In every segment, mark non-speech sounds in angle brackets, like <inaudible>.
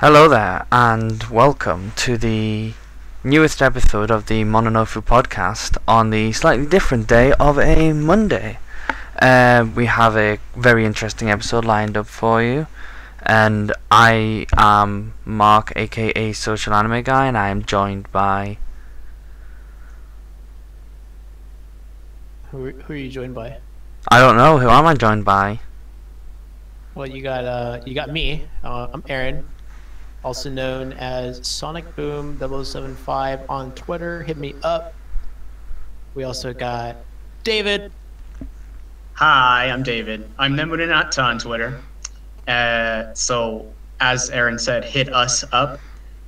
Hello there, and welcome to the newest episode of the Mononofu podcast on the slightly different day of a Monday. Uh, we have a very interesting episode lined up for you, and I am Mark, aka Social Anime Guy, and I am joined by. Who, who are you joined by? I don't know, who am I joined by? Well, you got uh, you got me. Uh, I'm Aaron, also known as Sonic Boom 075 on Twitter. Hit me up. We also got David. Hi, I'm David. I'm Nemurinata on Twitter. Uh, so, as Aaron said, hit us up.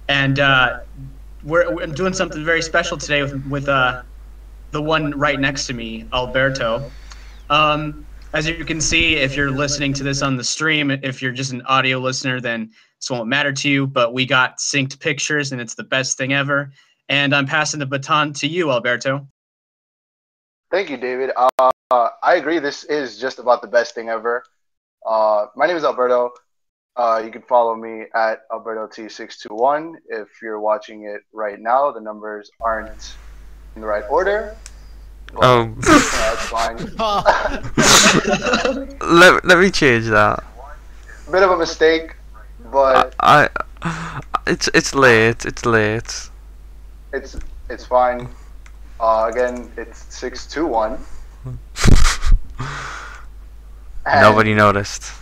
And uh, we're, we're doing something very special today with, with uh, the one right next to me, Alberto. Um, as you can see, if you're listening to this on the stream, if you're just an audio listener, then this won't matter to you. But we got synced pictures, and it's the best thing ever. And I'm passing the baton to you, Alberto. Thank you, David. Uh, I agree. This is just about the best thing ever. Uh, my name is Alberto. Uh, you can follow me at AlbertoT621. If you're watching it right now, the numbers aren't in the right order. Oh, That's fine. <laughs> let, let me change that. Bit of a mistake, but I, I it's it's late. It's late. it's it's fine. Uh, again, it's six two one. <laughs> Nobody noticed.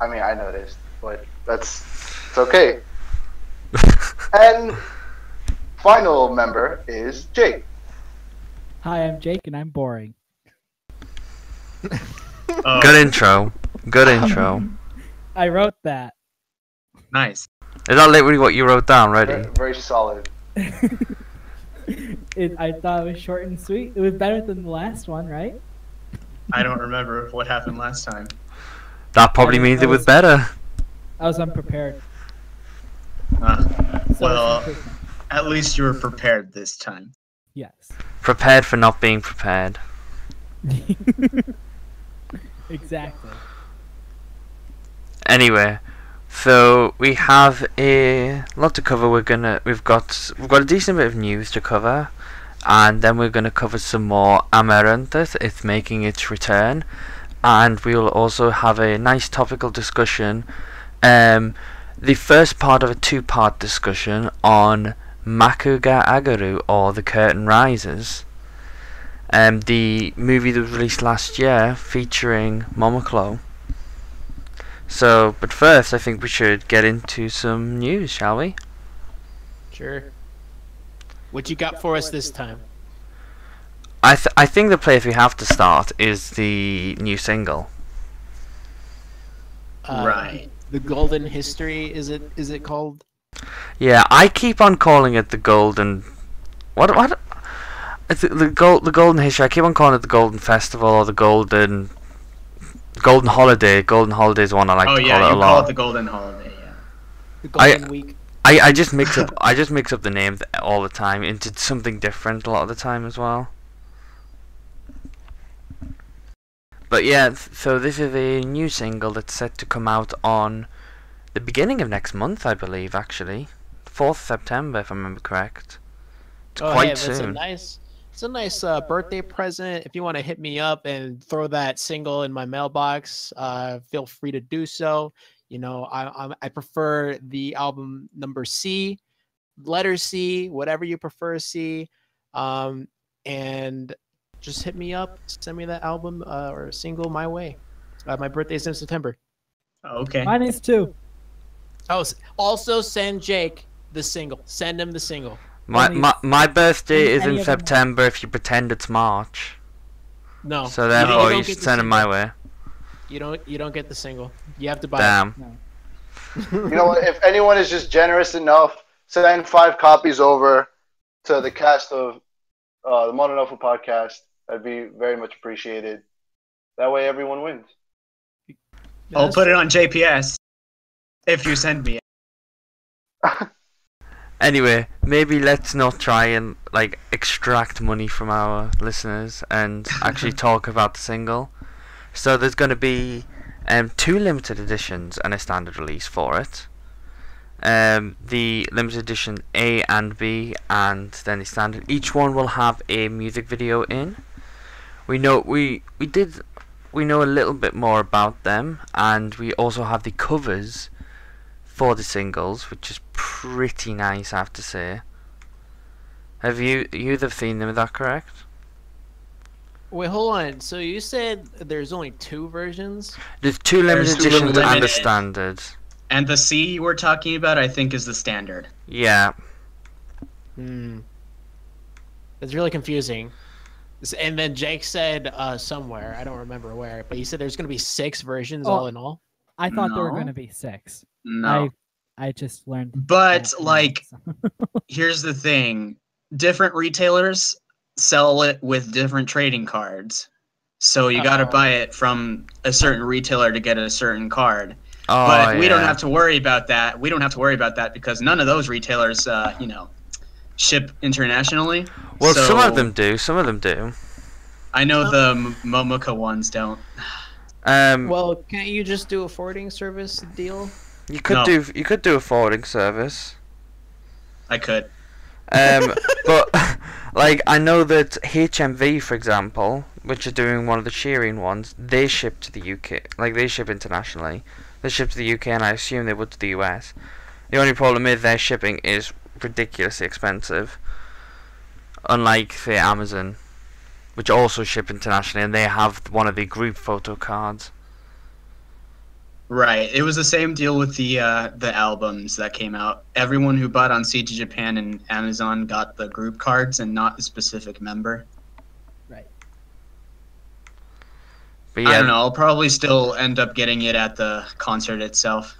I mean, I noticed, but that's it's okay. <laughs> and final member is Jake. Hi, I'm Jake, and I'm boring. Good intro. Good intro. <laughs> I wrote that. nice. Is that literally what you wrote down? Very, Ready? very solid. <laughs> it, I thought it was short and sweet. It was better than the last one, right? I don't remember what happened last time. That probably Yeah, means that it was was- better. I was unprepared. Uh, So Well- it's at least you were prepared this time. yes. Prepared for not being prepared. <laughs> exactly. Anyway, so we have a lot to cover. We're gonna we've got we've got a decent bit of news to cover, and then we're gonna cover some more Amaranthus. It's making its return, and we'll also have a nice topical discussion. Um, the first part of a two-part discussion on Makuga Agaru or The Curtain Rises. Um, the movie that was released last year featuring Momoclo. So, but first, I think we should get into some news, shall we? Sure. What you got for us this time? I th- I think the place we have to start is the new single. Uh, right. The Golden History is it? Is it called? Yeah, I keep on calling it the golden. What what? It's the, the gold the golden history. I keep on calling it the golden festival or the golden golden holiday. Golden holiday is one I like oh to yeah, call it you a call lot. it the Golden Holiday. Yeah. The I- Golden Week. I, I just mix up <laughs> I just mix up the names all the time into something different a lot of the time as well. But yeah, so this is a new single that's set to come out on the beginning of next month, I believe, actually. 4th September, if I remember correct. It's Oh, quite hey, that's a nice. It's a nice uh, birthday present. If you want to hit me up and throw that single in my mailbox, uh, feel free to do so. You know, I, I I prefer the album number C, letter C, whatever you prefer C, um, and just hit me up. Send me that album uh, or single my way. Uh, my birthday's in September. Okay. Mine is too. Oh, also send Jake the single. Send him the single. My, my, my birthday is in September if you pretend it's March. No. So you don't- therefore don't you should send it my way. You don't. You don't get the single. You have to buy. it. Damn. No. You know what? If anyone is just generous enough, send five copies over to the cast of uh, the Alpha podcast. That'd be very much appreciated. That way, everyone wins. I'll put it on JPS if you send me. <laughs> Anyway, maybe let's not try and like extract money from our listeners and actually <laughs> talk about the single. So there's going to be um, two limited editions and a standard release for it. um, the limited edition A and B, and then the standard. Each one will have a music video in. We know we we did we know a little bit more about them, and we also have the covers for the singles, which is pretty nice, I have to say. Have you you have seen them? Is that correct? Wait, hold on. So you said there's only two versions? There's two limited There's two editions and a standard. And the C we're talking about, I think, is the standard. Yeah. Hmm. It's really confusing. And then Jake said uh, somewhere, I don't remember where, but he said there's going to be six versions Oh. all in all. I thought there were going to be six. No. I I just learned. But like, <laughs> here's the thing: different retailers sell it with different trading cards. So you got to buy it from a certain retailer to get a certain card. Oh, but we don't have to worry about that. We don't have to worry about that because none of those retailers, uh, you know, ship internationally. Well, some of them do. Some of them do. I know the M- Momoka ones don't. <sighs> Um, Well, can't you just do a forwarding service deal? You could no. do you could do a forwarding service. I could. Um, <laughs> but <laughs> like I know that HMV, for example, which are doing one of the Shiori ones, they ship to the UK. Like they ship internationally. They ship to the UK, and I assume they would to the US. The only problem is their shipping is ridiculously expensive. Unlike say Amazon, which also ship internationally, and they have one of the group photo cards. Right. It was the same deal with the uh, the albums that came out. Everyone who bought on CDJapan and Amazon got the group cards and not a specific member. Right. But I don't know. I'll probably still end up getting it at the concert itself.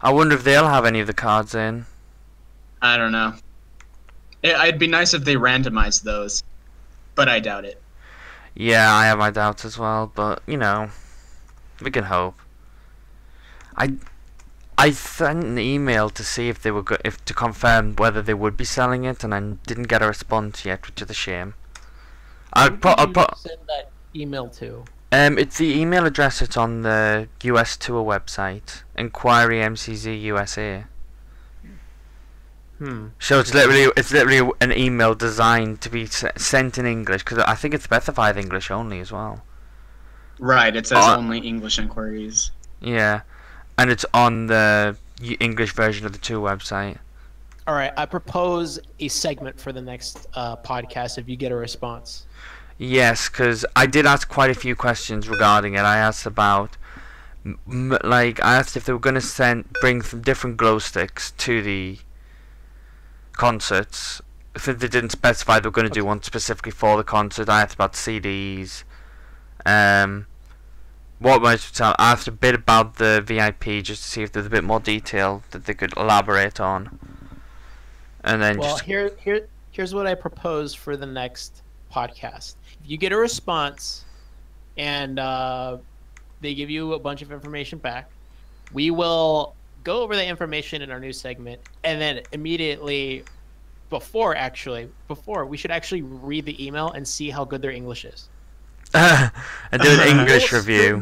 I wonder if they'll have any of the cards in. I don't know. It, it'd be nice if they randomized those, but I doubt it. Yeah, I have my doubts as well, but you know, we can hope. I I sent an email to see if they were go- if to confirm whether they would be selling it, and I didn't get a response yet, which is a shame. I'll Who put, I'll you put, send that email to? um, it's the email address that's on the US tour website, Inquiry MCZ USA. Hmm. So it's literally it's literally an email designed to be sent in English because I think it's specified English only as well. Right. It says Uh, only English inquiries. Yeah, and it's on the English version of the two website. All right, I propose a segment for the next uh, podcast if you get a response. Yes, because I did ask quite a few questions regarding it. I asked about, like, I asked if they were going to send bring some different glow sticks to the concerts. Since they didn't specify they were going to do one specifically for the concert, I asked about CDs. Um, what was I asked a bit about the VIP just to see if there's a bit more detail that they could elaborate on. And then Well, just here, here, here's what I propose for the next podcast. If you get a response, and uh, they give you a bunch of information back, we will go over the information in our new segment, and then immediately, before actually, before we should actually read the email and see how good their English is. <laughs> and do an <laughs> English review.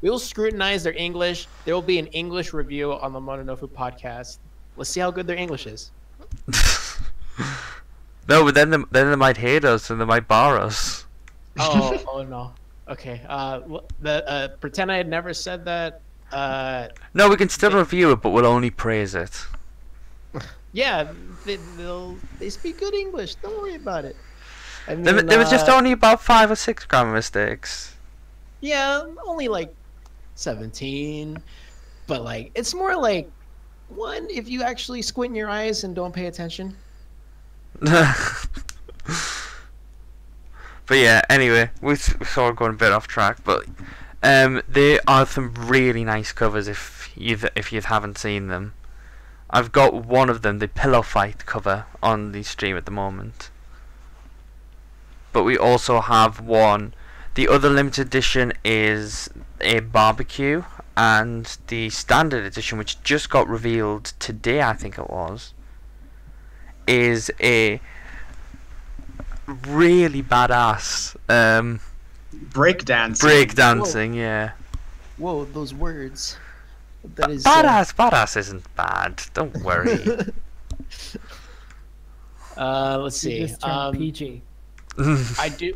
We will scrutinize their English. There will be an English review on the Mononofu podcast. Let's see how good their English is. <laughs> no, but then they, then they might hate us and they might bar us. Oh, oh no. Okay. Uh, the uh, pretend I had never said that. Uh, No, we can still review it, but we'll only praise it. yeah, they, they'll they speak good English. Don't worry about it. There, there was just uh, only about five or six grammar mistakes. yeah, only like seventeen, but like it's more like one if you actually squint your eyes and don't pay attention. <laughs> but yeah, anyway, we sort of going a bit off track, but um, there are some really nice covers if you if you haven't seen them. I've got one of them, the pillow fight cover, on the stream at the moment. But we also have one. The other limited edition is a barbecue, and the standard edition, which just got revealed today, I think it was, is a really badass um, Breakdancing. break dancing. Yeah, Whoa, those words. That is uh, Badass, badass isn't bad. Don't worry. <laughs> Uh, let's see. just turned Um, PG. I do,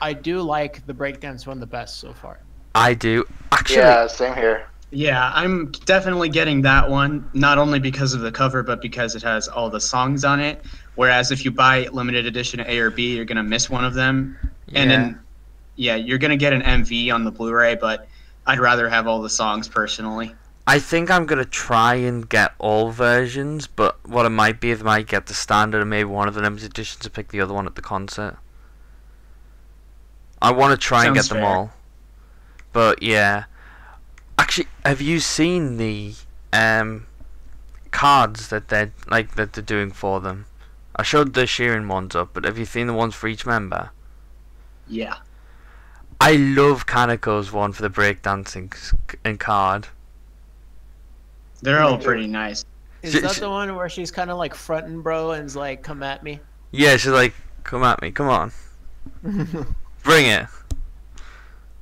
I do like the breakdance one the best so far. I do actually. Yeah, same here. Yeah, I'm definitely getting that one, not only because of the cover, but because it has all the songs on it. Whereas if you buy limited edition A or B, you're gonna miss one of them. Yeah. And then, yeah, you're gonna get an MV on the Blu-ray, but I'd rather have all the songs personally. I think I'm gonna try and get all versions, but what it might be is I might get the standard and maybe one of the limited editions to pick the other one at the concert. I want to try and Sounds get them all, but yeah. Actually, have you seen the um cards that they're like that they're doing for them? I showed the Shiori ones up, but have you seen the ones for each member? Yeah. I love Kanako's one for the breakdancing s- and card. They're all pretty nice. Is Sh- that sh- the one where she's kind of like fronting, bro, and's like, "Come at me"? Yeah, she's like, come at me, come on. <laughs> Bring it.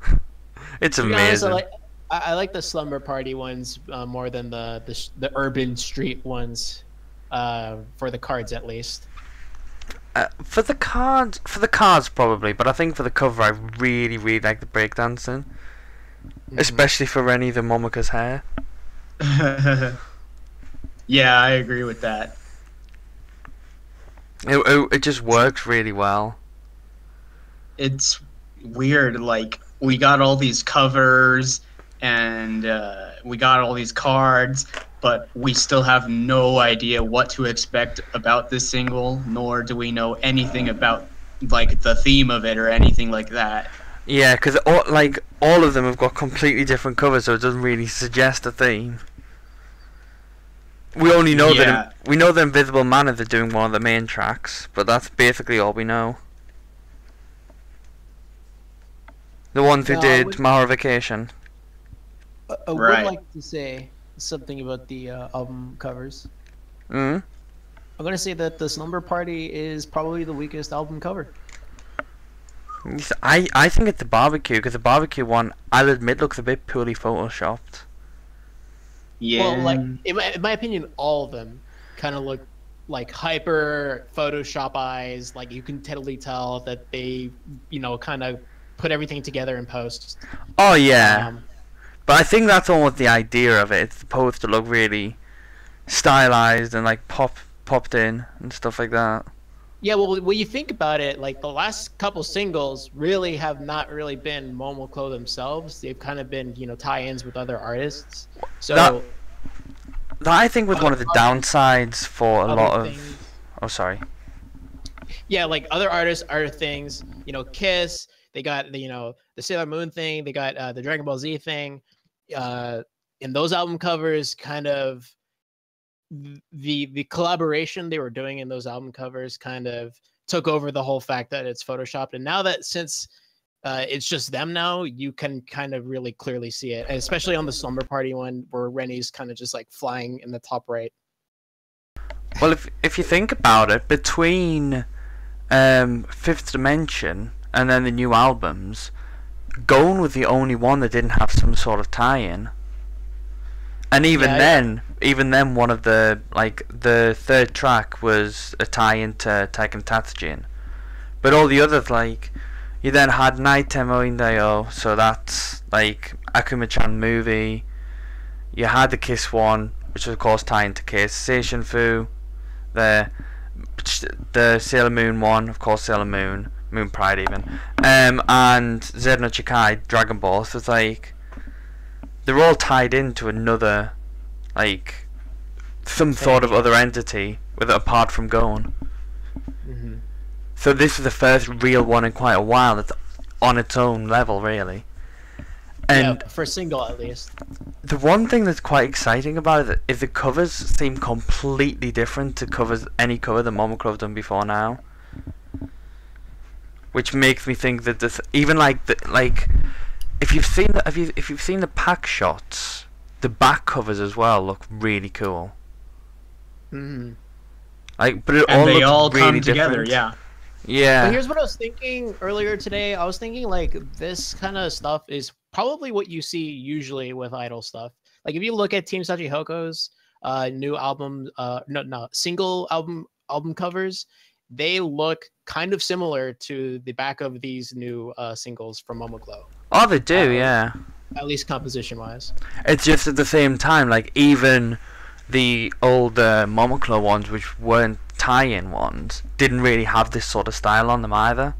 <laughs> it's To be honest, I amazing. like I, I like the slumber party ones uh, more than the the, the urban street ones, uh, for the cards at least. Uh, for the cards, for the cards probably, but I think for the cover, I really, really like the breakdancing, Mhm. especially for Reni the Momoka's hair. <laughs> yeah, I agree with that. It, it, it just works really well. It's weird. Like we got all these covers and uh, we got all these cards, but we still have no idea what to expect about this single, nor do we know anything about like the theme of it or anything like that. Yeah, because all, like all of them have got completely different covers, so it doesn't really suggest a theme. We only know Yeah. that we know the Invisible Man is doing one of the main tracks, but that's basically all we know. The ones who No, did we- Mahara Vacation. I, I Right. would like to say something about the uh, album covers. Mm? I'm gonna say that the slumber party is probably the weakest album cover. I I think it's the barbecue because the barbecue one, I'll admit, looks a bit poorly photoshopped. Yeah. Well, like in my, in my opinion, all of them kind of look like hyper Photoshop eyes. Like you can totally tell that they, you know, kind of put everything together in post. Oh yeah, Um, but I think that's almost the idea of it. It's supposed to look really stylized and like pop popped in and stuff like that. yeah, well, when you think about it, like the last couple singles really have not really been Momoko themselves. They've kind of been, you know, tie-ins with other artists. So That- That I think was one of the downsides for a lot of. things- Oh sorry. yeah, like other artists, other things. You know, Kiss. They got the you know the Sailor Moon thing. They got uh, the Dragon Ball Z thing. Uh, in those album covers, kind of the the collaboration they were doing in those album covers kind of took over the whole fact that it's photoshopped. And now that since uh, it's just them now, you can kind of really clearly see it, and especially on the Slumber Party one where Reni's kind of just like flying in the top right. Well, if if you think about it, between um, Fifth Dimension and then the new albums, Gone was the only one that didn't have some sort of tie-in. And even Yeah, then, even then, one of the like the third track was a tie-in to Tekken Tatsujin, but all the others like you then had Naitemo Iindayo, so that's like Akumu-chan movie. You had the Kiss one, which was of course tied to Kiss. Seishin Fu, the the Sailor Moon one, of course Sailor Moon, Moon Pride even, um, and Z no Chikai, Dragon Ball. So it's like they're all tied into another, like some sort of other entity with apart from Gon. Mm-hmm. So this is the first real one in quite a while that's on its own level, really. And yeah, for a single at least. the one thing that's quite exciting about it is the covers seem completely different to covers any cover that Momoko have done before now. Which makes me think that this even like the like if you've seen the if you if you've seen the pack shots, the back covers as well look really cool. Mm-hmm. Like but it and all they looks all really come together, different. yeah. Yeah. But here's what I was thinking earlier today. I was thinking like this kind of stuff is probably what you see usually with idol stuff. Like if you look at Team Syachihoko's uh, new album, uh, no, no, single album album covers, they look kind of similar to the back of these new uh, singles from Momoclo, Oh, they do, Uh, yeah. at least composition wise. It's just at the same time, like even the older Momoclo ones, which weren't tie-in ones, didn't really have this sort of style on them either.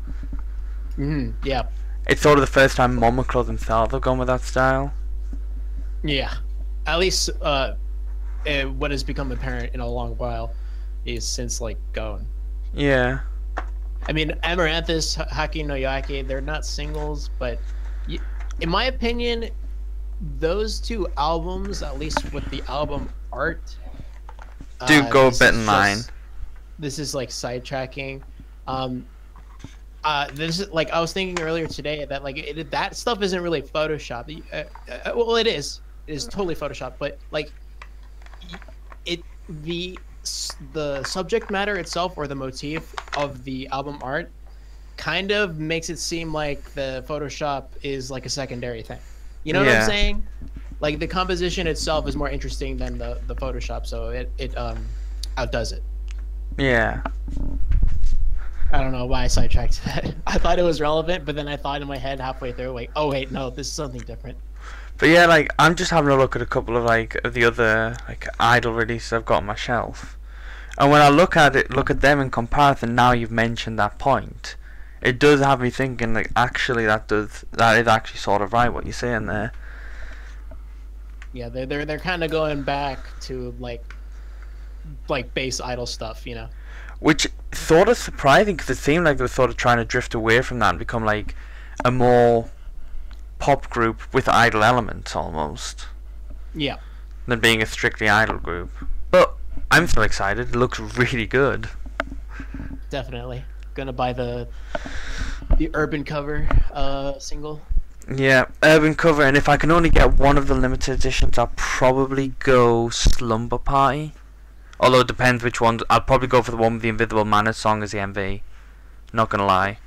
hmm Yeah, It's sort of the first time Momoclo themselves have gone with that style. yeah. At least uh, uh, what has become apparent in a long while is since like Gone. Yeah. I mean, Amaranthus, H- Hakkin no Yoake, they're not singles, but y- in my opinion, those two albums, at least with the album art, Do uh, go a this bit is in line. just- This is like sidetracking. Um, uh, this is like I was thinking earlier today that like it, that stuff isn't really Photoshop. Uh, uh, well, it is. It is totally Photoshop, but like it the s- the subject matter itself or the motif of the album art kind of makes it seem like the Photoshop is like a secondary thing. You know what I'm saying? Like the composition itself is more interesting than the the Photoshop, so it it um outdoes it. Yeah. I don't know why I sidetracked <laughs> that. I thought it was relevant, but then I thought in my head halfway through, like, oh wait, no, this is something different. But yeah, like I'm just having a look at a couple of like of the other like idol releases I've got on my shelf, and when I look at it, look at them in comparison. Now you've mentioned that point, it does have me thinking like actually that does that is actually sort of right what you're saying there. Yeah, they're they're they're kind of going back to like like base idol stuff, you know. Which sort of surprising because it seemed like they were sort of trying to drift away from that and become like a more pop group with idol elements almost Yeah. than being a strictly idol group. But I'm still excited. It looks really good. Definitely gonna buy the the urban cover uh single. Yeah, urban cover, and if I can only get one of the limited editions, I'll probably go Slumber Party. Although it depends which one. I'll probably go for the one with the Invisible Manners song as the MV. Not gonna lie.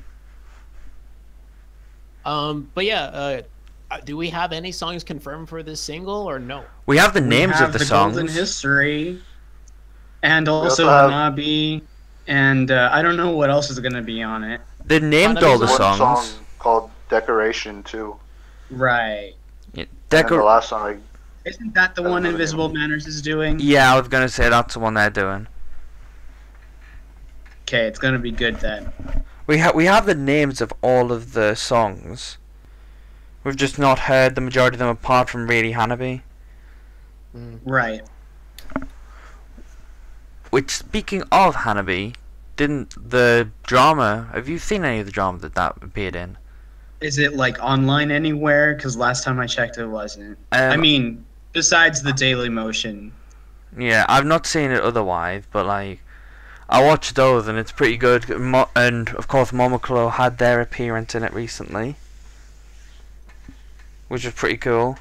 Um, but yeah, uh, uh, do we have any songs confirmed for this single or no? We have the We names have of the, the songs. Golden History, and also also have- Hanabi, and uh, I don't know what else is gonna be on it. They named all the one One songs. song called Decoration too. Right? Yeah, And the last song, like, Isn't that the one know name. Invisible Manners is doing? yeah, I was gonna say that's the one they're doing. Okay, it's gonna be good then. We have we have the names of all of the songs. We've just not heard the majority of them apart from really Hanabi. Right. Which, speaking of Hanabi, didn't the drama? Have you seen any of the drama that that appeared in? Is it like online anywhere? Because last time I checked, it wasn't. Um, I mean, besides the Daily Motion. Yeah, I've not seen it otherwise, but like, I watched those and it's pretty good. Mo- and of course, Momoclo had their appearance in it recently, which was pretty cool.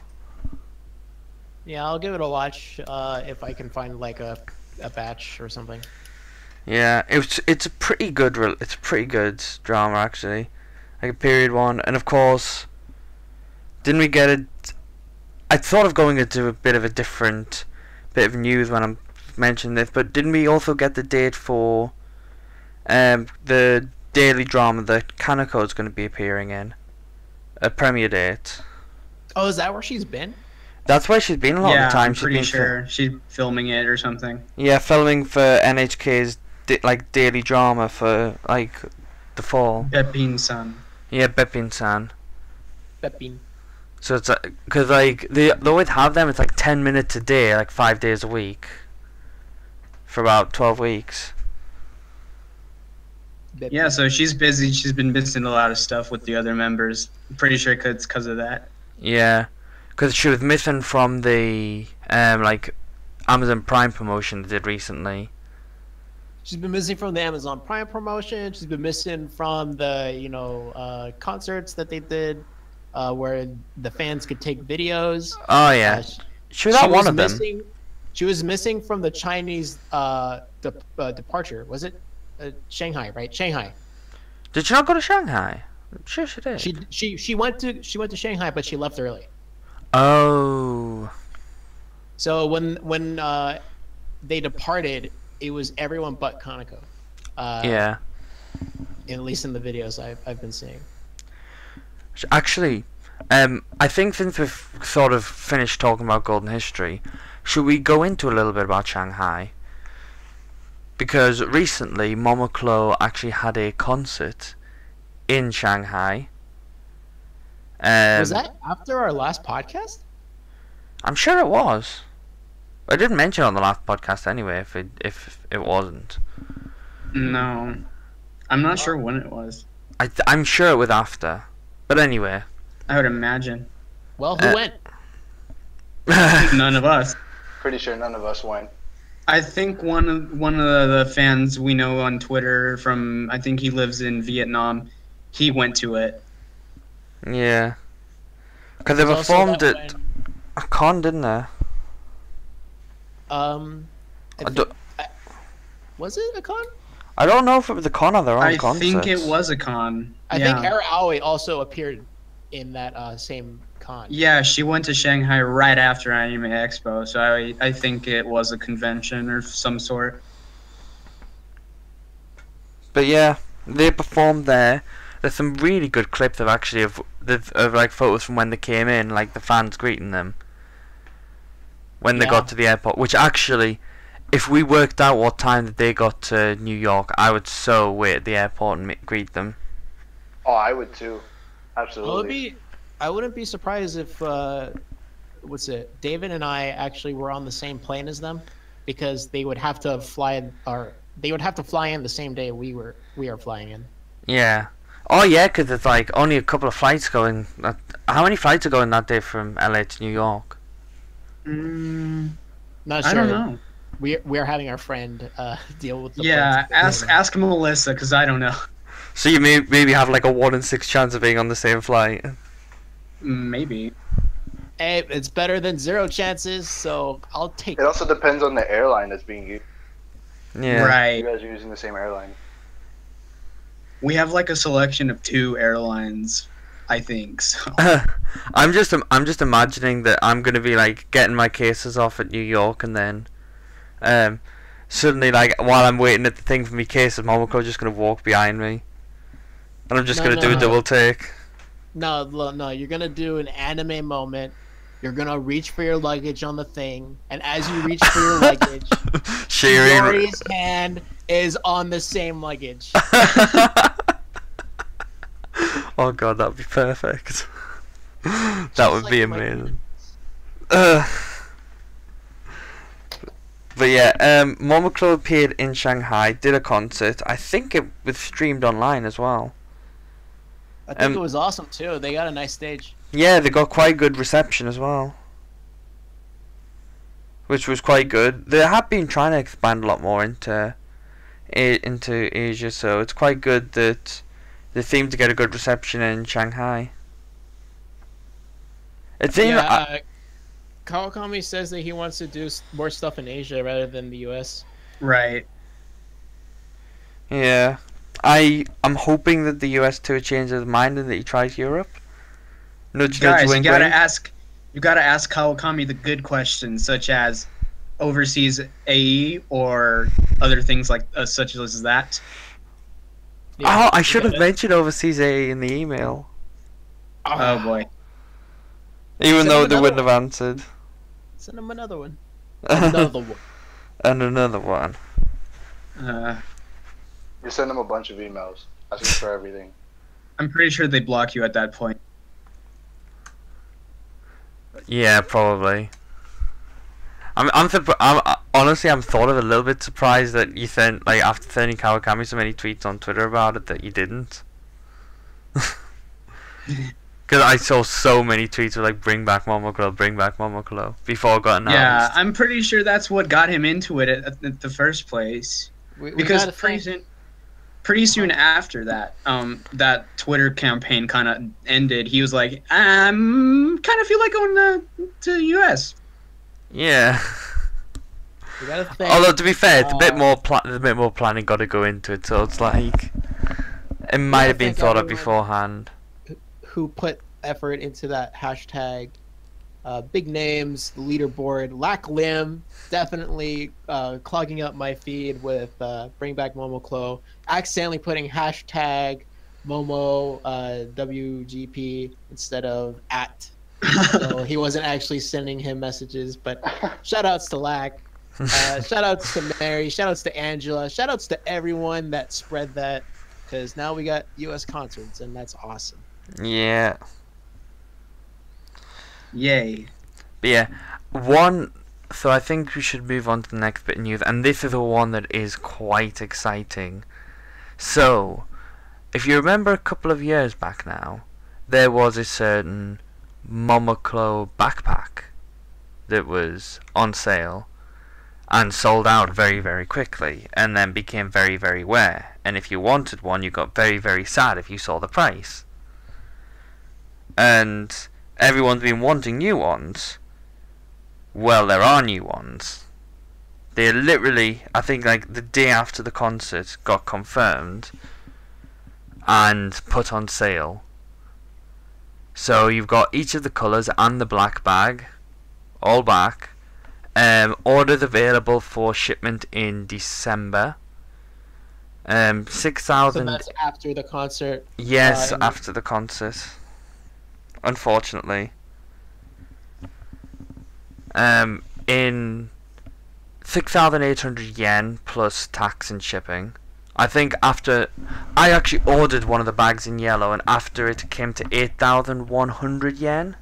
Yeah, I'll give it a watch uh, if I can find like a a batch or something. Yeah, it's it's a pretty good re- it's a pretty good drama actually, like a period one, and of course, didn't we get it? I thought of going into a bit of a different bit of news when I'm mentioning this, but didn't we also get the date for um the daily drama that Kanako is going to be appearing in? A premiere date. Oh, is that where she's been? That's where she's been a lot yeah, of the time. I'm She's pretty been fil- sure she's filming it or something. yeah, filming for NHK's di- like daily drama for like the fall. Beppin San. Yeah, Beppin San. Pepin. So it's because like they they always have them. It's like ten minutes a day, like five days a week, for about twelve weeks. Yeah, so she's busy. She's been missing a lot of stuff with the other members. I'm pretty sure it's because of that. Yeah, because she was missing from the um like Amazon Prime promotion they did recently. She's been missing from the Amazon Prime promotion. She's been missing from the you know uh, concerts that they did, uh, where the fans could take videos. Oh yeah, Uh, sh- she was at one of them. missing, She was missing from the Chinese uh, de- uh, departure. Was it uh, Shanghai? Right, Shanghai. Did she not go to Shanghai? I'm sure she did. She she she went to she went to Shanghai, but she left early. Oh, So when when uh, they departed, it was everyone but Kanako. Uh, yeah. At least in the videos I've I've been seeing. Actually, um, I think since we've sort of finished talking about golden history, should we go into a little bit about Shanghai? Because recently, Momoclo actually had a concert in Shanghai. Um, was that after our last podcast? I'm sure it was. I didn't mention it on the last podcast anyway. If it if it wasn't, No, I'm not sure when it was. I th- I'm sure it was after. But anyway, I would imagine Well, who Uh, went? none of us. Pretty sure none of us went. I think one of one of the fans we know on Twitter from I think he lives in Vietnam. He went to it. yeah, because they performed that at when, a con, didn't they? Um, I I think- I- was it a con? I don't know if it was a con or their own I concert. think it was a con. I yeah. think Eir Aoi also appeared in that uh, same con. Yeah, she went to Shanghai right after Anime Expo, so I I think it was a convention or some sort. But yeah, they performed there. There's some really good clips of actually of, of, of like photos from when they came in, like the fans greeting them when they Yeah. got to the airport. Which actually, if we worked out what time that they got to New York, I would so wait at the airport and meet, greet them. Oh, I would too. Absolutely. Well, it'd be, I wouldn't be surprised if, uh, what's it? David and I actually were on the same plane as them, because they would have to fly in, or they would have to fly in the same day we were we are flying in. Yeah. Oh yeah, because it's like only a couple of flights going. How many flights are going that day from LA to New York? Mm, Not sure. I don't know. We we're having our friend uh, <laughs> deal with the Yeah, planes. ask ask Melissa because I don't know. So you may maybe have like a one in six chance of being on the same flight. Maybe. Hey, it's better than zero chances, so I'll take. It also depends on the airline that's being used. Yeah. Right. You guys are using the same airline. We have like a selection of two airlines, I think. So. <laughs> I'm just im- I'm just imagining that I'm gonna be like getting my cases off at New York and then, um, suddenly like while I'm waiting at the thing for me cases, Momoko's just gonna walk behind me, and I'm just No, gonna do no. a double take. No, no, you're gonna do an anime moment. You're gonna reach for your luggage on the thing, and as you reach for your luggage, <laughs> Shearing. Yori's hand is on the same luggage. <laughs> oh god, that'd be perfect. <laughs> that Just would like be amazing. Uh, <sighs> but yeah, um, Momoclo appeared in Shanghai, did a concert. I think it was streamed online as well. I think Um, it was awesome too. They got a nice stage. Yeah, they got quite good reception as well. Which was quite good. They have been trying to expand a lot more into A- into Asia, so it's quite good that they seem to get a good reception in Shanghai. It seems yeah, I- uh, Kawakami says that he wants to do more stuff in Asia rather than the U.S. Right. yeah. I I'm hoping that the US too changes his mind and that he tries Europe. Nudge, nudge, Guys, you wink, gotta wink. ask you gotta ask Kawakami the good questions, such as overseas AE or other things like uh, such as that. Oh, I should have gotta- mentioned overseas AE in the email. Oh boy. Even Send though they wouldn't have answered. Send him another one. <laughs> Another one. and another one. Uh, You send them a bunch of emails asking for everything. <laughs> I'm pretty sure they block you at that point. Yeah, probably. I'm, I'm, I'm uh, honestly, I'm sort of a little bit surprised that you sent like after sending Kawakami so many tweets on Twitter about it that you didn't. <laughs> Because I saw so many tweets of like "Bring back Momoclo, bring back Momoclo" before it got announced. Yeah, I'm pretty sure that's what got him into it at, at the first place. We, we Because gotta pretty soon, after that, um, that Twitter campaign kind of ended. He was like, "I'm kind of feel like going to to US." yeah. we. Although to be fair, it's a bit uh, more pla- there's a bit more planning got to go into it, so it's like it might have been thought of beforehand. who put effort into that hashtag uh, big names, the leaderboard. Lack Lim definitely uh, clogging up my feed with uh, Bring Back Momoclo. Accidentally putting hashtag Momo uh, WGP instead of at. so he wasn't actually sending him messages. But shout outs to Lack. Uh, <laughs> shout outs to Mary. Shout outs to Angela. Shout outs to everyone that spread that because now we got U.S. concerts and that's awesome. Yeah. Yay. But yeah, one. So I think we should move on to the next bit of news, and this is the one that is quite exciting. So, if you remember a couple of years back now, there was a certain Momoclo backpack that was on sale and sold out very, very quickly, and then became very, very rare. And if you wanted one, you got very, very sad if you saw the price. And everyone's been wanting new ones. Well, there are new ones. They literally, I think, like the day after the concert got confirmed and put on sale. So you've got each of the colours and the black bag, all back. Um, orders available for shipment in December. Um, six So that's after the concert. yes, uh, after the concert. Unfortunately. Um, in six thousand eight hundred yen plus tax and shipping. I think after I actually ordered one of the bags in yellow, and after it came to eight thousand one hundred yen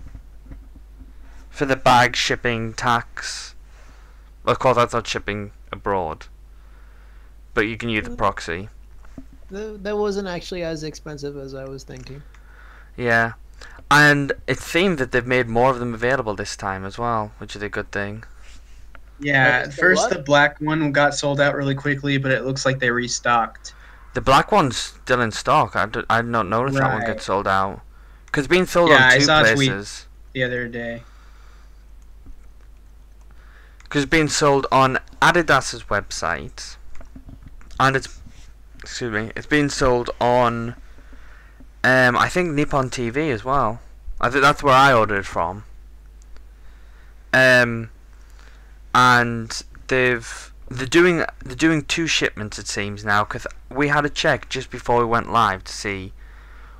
for the bag shipping tax. Of course, that's not shipping abroad, but you can use the proxy. That wasn't actually as expensive as I was thinking. Yeah. And it seems that they've made more of them available this time as well, which is a good thing. Yeah, at first what? the black one got sold out really quickly, but it looks like they restocked. The black one's still in stock. I did not notice that one get sold out. Because it's been sold Yeah, I on two saw a tweet. places. The other day. Because it's been sold on Adidas's website. And it's. Excuse me. It's been sold on. Um, I think Nippon TV as well. I think that's where I ordered from. Um, and they've they're doing they're doing two shipments it seems now because we had a check just before we went live to see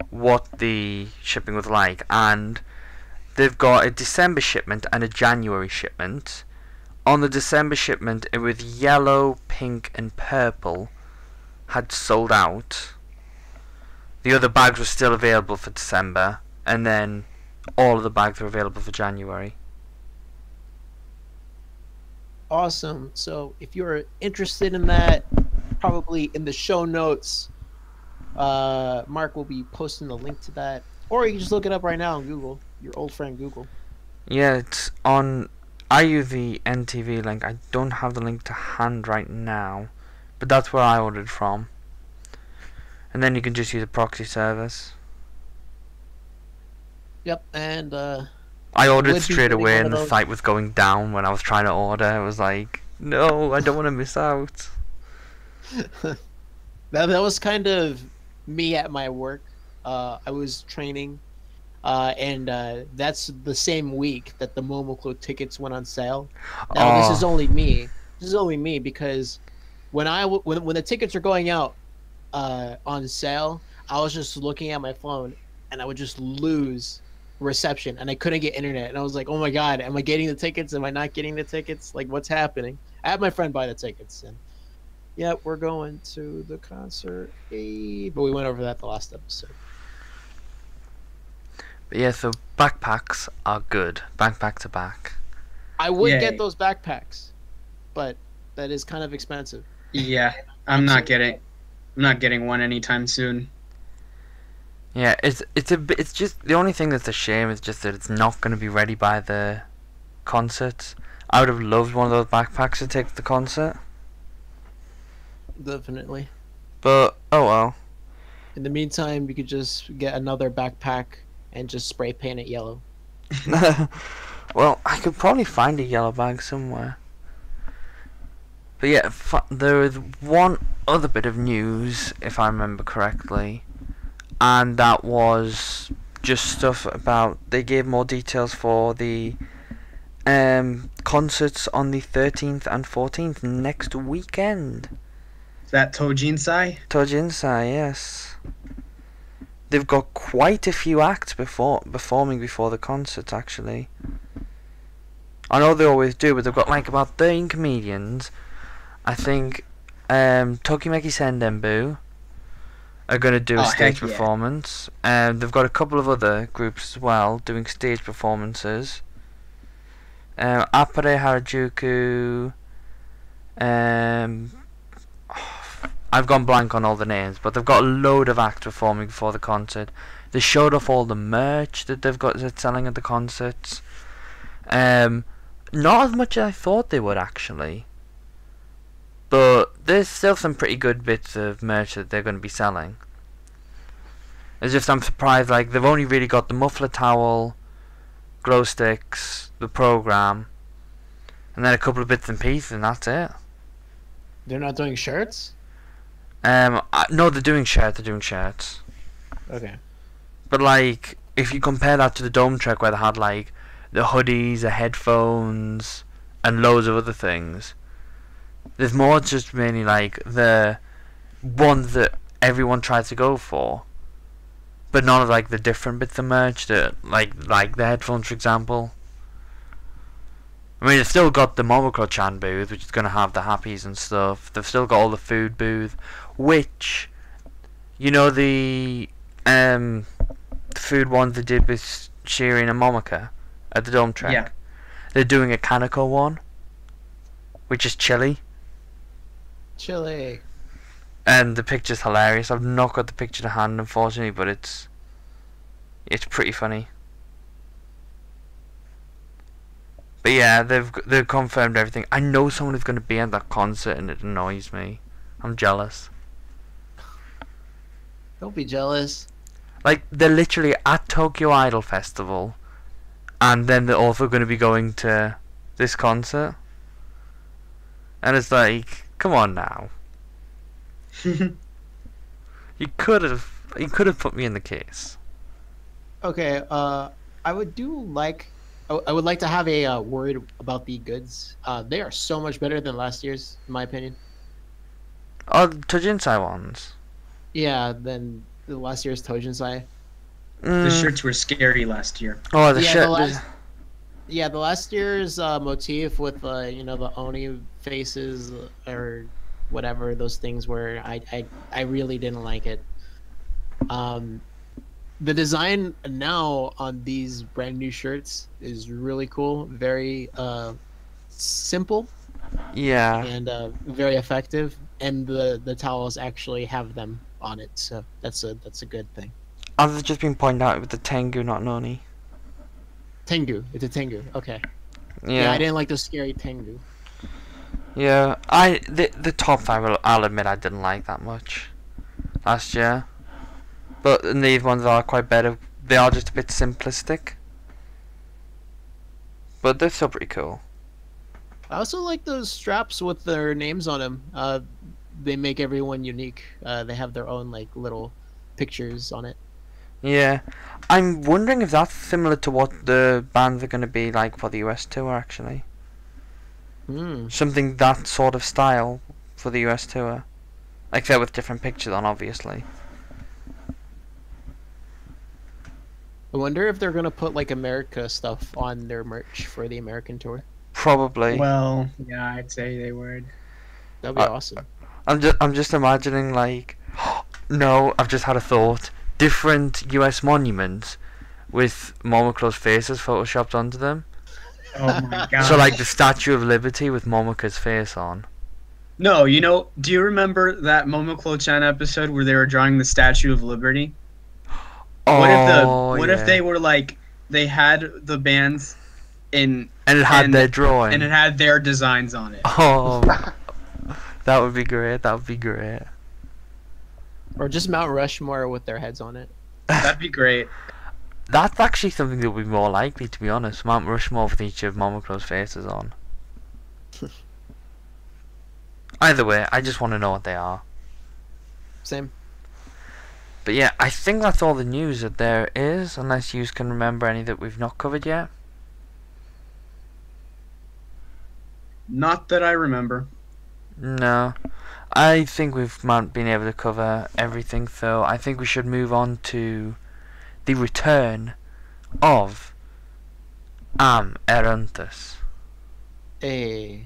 what the shipping was like and they've got a December shipment and a January shipment. On the December shipment, it was yellow, pink, and purple had sold out. The other bags were still available for December, and then all of the bags are available for January. Awesome. So if you're interested in that, probably in the show notes, uh, Mark will be posting the link to that, or you can just look it up right now on Google. Your old friend Google. Yeah, it's on. I use the NTV link. I don't have the link to hand right now, but that's where I ordered from. And then you can just use a proxy service. Yep. And uh, I ordered straight away, and the site was going down when I was trying to order. I was like, no, I don't want to miss out. <laughs> that that was kind of me at my work. Uh, I was training, uh, and uh, that's the same week that the Momoclo tickets went on sale. Now this Oh. is only me. This is only me because when I w- when when the tickets are going out uh, on sale, I was just looking at my phone and I would just lose reception and I couldn't get internet and I was like, oh my god, am I getting the tickets? Am I not getting the tickets? Like what's happening? I had my friend buy the tickets and yeah, we're going to the concert. Hey, but we went over that the last episode. But yeah, so backpacks are good. Backpack to back. I would Yay. get those backpacks, but that is kind of expensive. Yeah, I'm not getting. I'm not getting one anytime soon. Yeah, it's it's a. It's just the only thing that's a shame is just that it's not going to be ready by the concert. I would have loved one of those backpacks to take to the concert, Definitely. but oh well. In the meantime, you could just get another backpack and just spray paint it yellow. <laughs> well, I could probably find a yellow bag somewhere. But yeah, there is one other bit of news, if I remember correctly, and that was just stuff about they gave more details for the um, concerts on the 13th and 14th next weekend. Is that Tojinsai? Tojinsai, yes. They've got quite a few acts before performing before the concerts actually. I know they always do, but they've got like about 13 comedians. I think um, Tokimeki Sendenbu are going to do a Oh, stage heck yeah. performance. And they've got a couple of other groups as well doing stage performances. Um, Apare Harajuku. Um, I've gone blank on all the names, but they've got a load of acts performing before the concert. They showed off all the merch that they've got that's selling at the concerts. Um, not as much as I thought they would actually. But there's still some pretty good bits of merch that they're going to be selling. It's just I'm surprised, like they've only really got the muffler towel, glow sticks, the program, and then a couple of bits and pieces, and that's it. They're not doing shirts. Um, I, no, they're doing shirts. They're doing shirts. Okay. But like, if you compare that to the Dome Trek, where they had like the hoodies, the headphones, and loads of other things, there's more just mainly like the ones that everyone tries to go for, but none of like the different bits of merch that like like the headphones, for example. I mean, they've still got the Momoclo Chan booth, which is going to have the happies and stuff. They've still got all the food booth, which, you know, the um, the food ones they did with Shirin and Momoka at the Dome Trek. Yeah. They're doing a Kanako one, which is chili, Chile. and the picture's hilarious. I've not got the picture to hand, unfortunately, but it's it's pretty funny. But yeah, they've they've confirmed everything. I know someone is going to be at that concert, and it annoys me. I'm jealous. Don't be jealous. Like they're literally at Tokyo Idol Festival, and then they're also going to be going to this concert. And it's like, come on now. <laughs> You could have, you could have put me in the case. Okay. Uh, I would do like. I I would like to have a uh, word about the goods. Uh, they are so much better than last year's, in my opinion. Oh, the Tojinsai ones. Yeah, than the last year's Tojinsai. the Mm, shirts were scary last year. Oh, the yeah, shit. the last, yeah, the last year's uh, motif with uh, you know the Oni faces or whatever those things were. I I, I really didn't like it. Um, the design now on these brand new shirts is really cool. Very uh, simple yeah. and uh, very effective. And the the towels actually have them on it, so that's a that's a good thing. I've just been pointed out with the Tengu, not Noni. Tengu, it's a Tengu. Okay. Yeah, Yeah. I didn't like the scary Tengu. Yeah, I the the top five I'll, I'll admit I didn't like that much last year, but these ones are quite better. They are just a bit simplistic, but they're still pretty cool. I also like those straps with their names on them. Uh, they make everyone unique. Uh, they have their own like little pictures on it. Yeah, I'm wondering if that's similar to what the bands are going to be like for the US tour. Actually, Hmm. something that sort of style for the US tour, except with different pictures on, obviously. I wonder if they're gonna put like America stuff on their merch for the American tour. Probably. Well, yeah, I'd say they would. That'd be Uh, awesome. I'm just I'm just imagining like <gasps> no, I've just had a thought. Different US monuments with Momoclo's faces photoshopped onto them. Oh my god. <laughs> So like the Statue of Liberty with Momoclo's face on. No, you know, do you remember that Momoclo Chan episode where they were drawing the Statue of Liberty? Oh, What if the what yeah. if they were like they had the bands in and it had and- their drawing. and it had their designs on it. oh, <laughs> that would be great. That would be great. Or just Mount Rushmore with their heads on it. That'd be great. That's actually something that would be more likely, to be honest. Mount Rushmore with each of Momoclo's faces on. <laughs> Either way, I just want to know what they are. Same. But yeah, I think that's all the news that there is, unless you can remember any that we've not covered yet. Not that I remember. No. I think we've been able to cover everything, so I think we should move on to the return of Am Eranthus. Hey.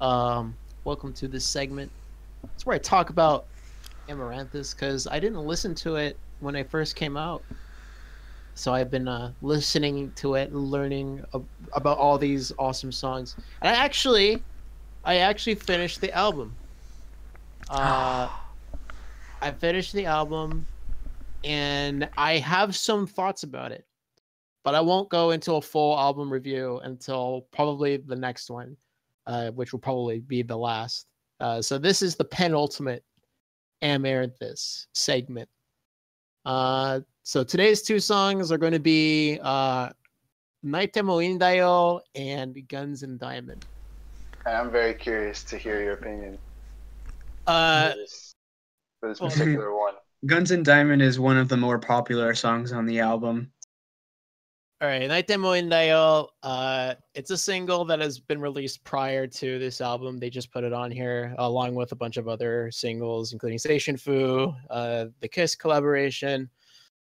Um, welcome to this segment. It's where I talk about Amaranthus because I didn't listen to it when I first came out. So I've been uh, listening to it, and learning ab- about all these awesome songs. And I actually, I actually finished the album. Uh, I finished the album, and I have some thoughts about it, but I won't go into a full album review until probably the next one, uh, which will probably be the last. Uh, so this is the penultimate Amaranthus segment. Uh, so today's two songs are going to be uh, Naitemo Iindayo and Guns and Diamond. I'm very curious to hear your opinion Uh, for this, for well- particular one. Guns and Diamond is one of the more popular songs on the album. All right, Night Naitemo Iindayo. Uh, it's a single that has been released prior to this album. They just put it on here along with a bunch of other singles, including Station Fu, uh, the Kiss collaboration.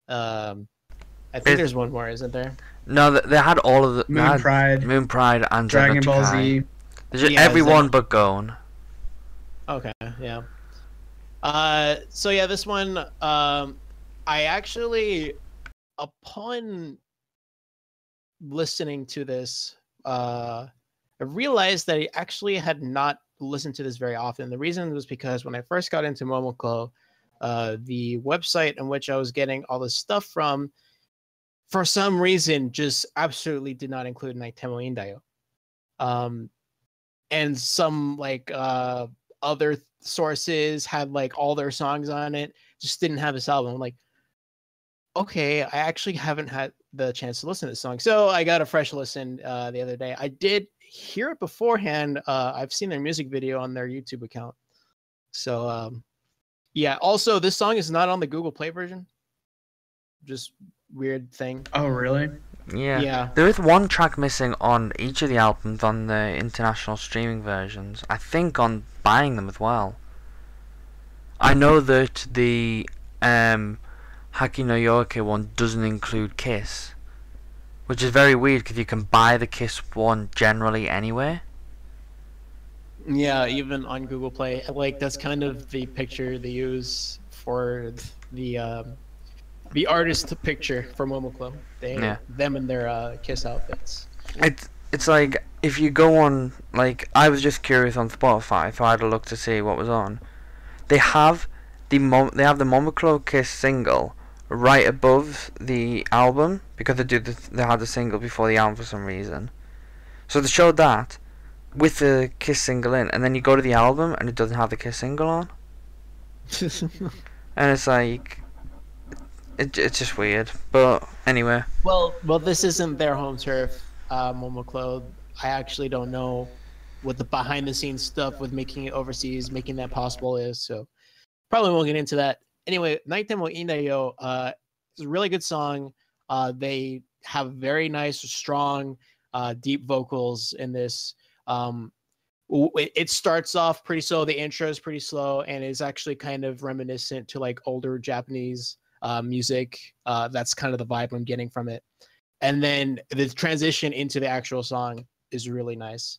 Um, I think It- there's one more, isn't there? No, they had all of the Moon Pride, Moon Pride and Dragon Zenno Ball Chikai. Z. There's just Yeah, everyone Zen- but Gon. Okay, yeah. Uh, so yeah, this one, um, I actually, upon listening to this, uh, I realized that I actually had not listened to this very often. The reason was because when I first got into Momoclo, uh, the website in which I was getting all this stuff from, for some reason, just absolutely did not include Naitemo Iindayo. Um, and some like uh other sources had like all their songs on it just didn't have this album I'm like okay i actually haven't had the chance to listen to this song. So i got a fresh listen uh the other day. I did hear it beforehand uh i've seen their music video on their youtube account. So um yeah also this song is not on the google play version. Just weird thing. Oh, really? Yeah. yeah There is one track missing on each of the albums on the international streaming versions. I think on buying them as well. I know that the um, Hakkin no Yoake one doesn't include Kiss, which is very weird because you can buy the Kiss one generally anywhere. Yeah, even on Google Play, like that's kind of the picture they use for the um, the artist picture for Momoclo. They Yeah. them and their uh, Kiss outfits. It's it's like if you go on like I was just curious on Spotify, so I had a look to see what was on. They have the Mom- they have the Momoclo Kiss single right above the album because they do the, they had the single before the album for some reason. So they showed that with the Kiss single in, and then you go to the album and it doesn't have the Kiss single on, <laughs> and it's like it, it's just weird. But anyway, well, well, this isn't their home turf, uh, Momoclo. I actually don't know what the behind the scenes stuff with making it overseas, making that possible is. So probably won't get into that. Anyway, Naitemo Iindayo uh, is a really good song. Uh, they have very nice, strong, uh, deep vocals in this. Um, it starts off pretty slow. The intro is pretty slow and is actually kind of reminiscent to like older Japanese uh, music. Uh, that's kind of the vibe I'm getting from it. And then the transition into the actual song is really nice.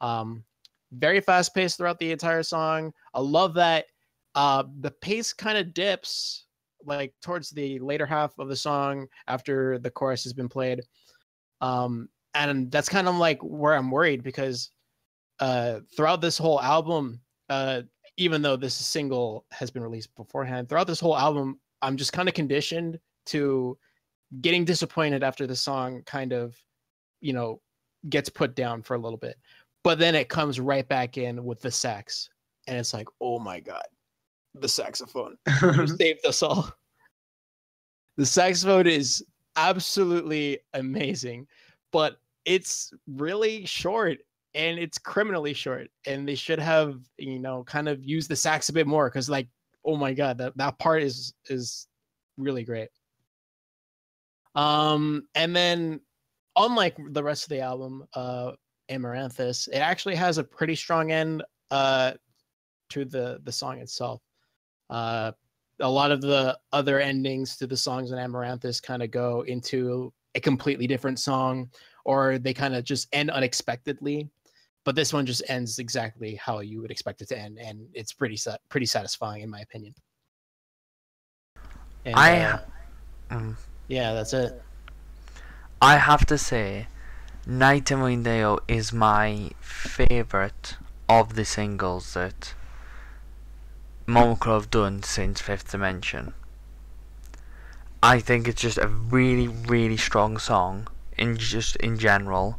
Um, very fast paced throughout the entire song. I love that uh, the pace kind of dips like towards the later half of the song after the chorus has been played. Um, and that's kind of like where I'm worried because uh, throughout this whole album, uh, even though this single has been released beforehand, throughout this whole album, I'm just kind of conditioned to getting disappointed after the song kind of, you know, gets put down for a little bit. But then it comes right back in with the sax. And it's like, oh my God, the saxophone <laughs> saved us all. The saxophone is absolutely amazing, but it's really short and it's criminally short. And they should have, you know, kind of used the sax a bit more because, like, oh my god, that, that part is is really great. Um, and then unlike the rest of the album, uh, Amaranthus, it actually has a pretty strong end uh, to the the song itself. Uh, a lot of the other endings to the songs in Amaranthus kind of go into a completely different song, or they kind of just end unexpectedly. But this one just ends exactly how you would expect it to end, and it's pretty pretty satisfying in my opinion. And, I uh, Mm. yeah, that's it. I have to say, Naitemo Iindayo is my favourite of the singles that Momoclo have done since Fifth Dimension. I think it's just a really, really strong song in just in general.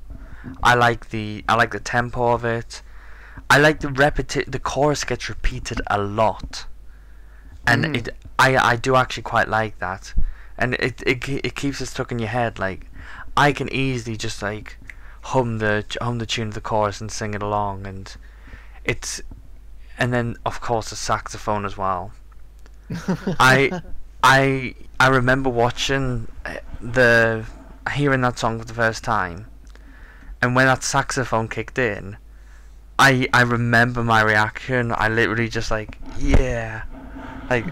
I like the I like the tempo of it. I like the repeti- the chorus gets repeated a lot. And Mm. it I I do actually quite like that. And it it it keeps it stuck in your head like I can easily just like hum the hum the tune of the chorus and sing it along and it's and then of course the saxophone as well. <laughs> I I I remember watching uh, the hearing that song for the first time, and when that saxophone kicked in, I I remember my reaction. I literally just like yeah, like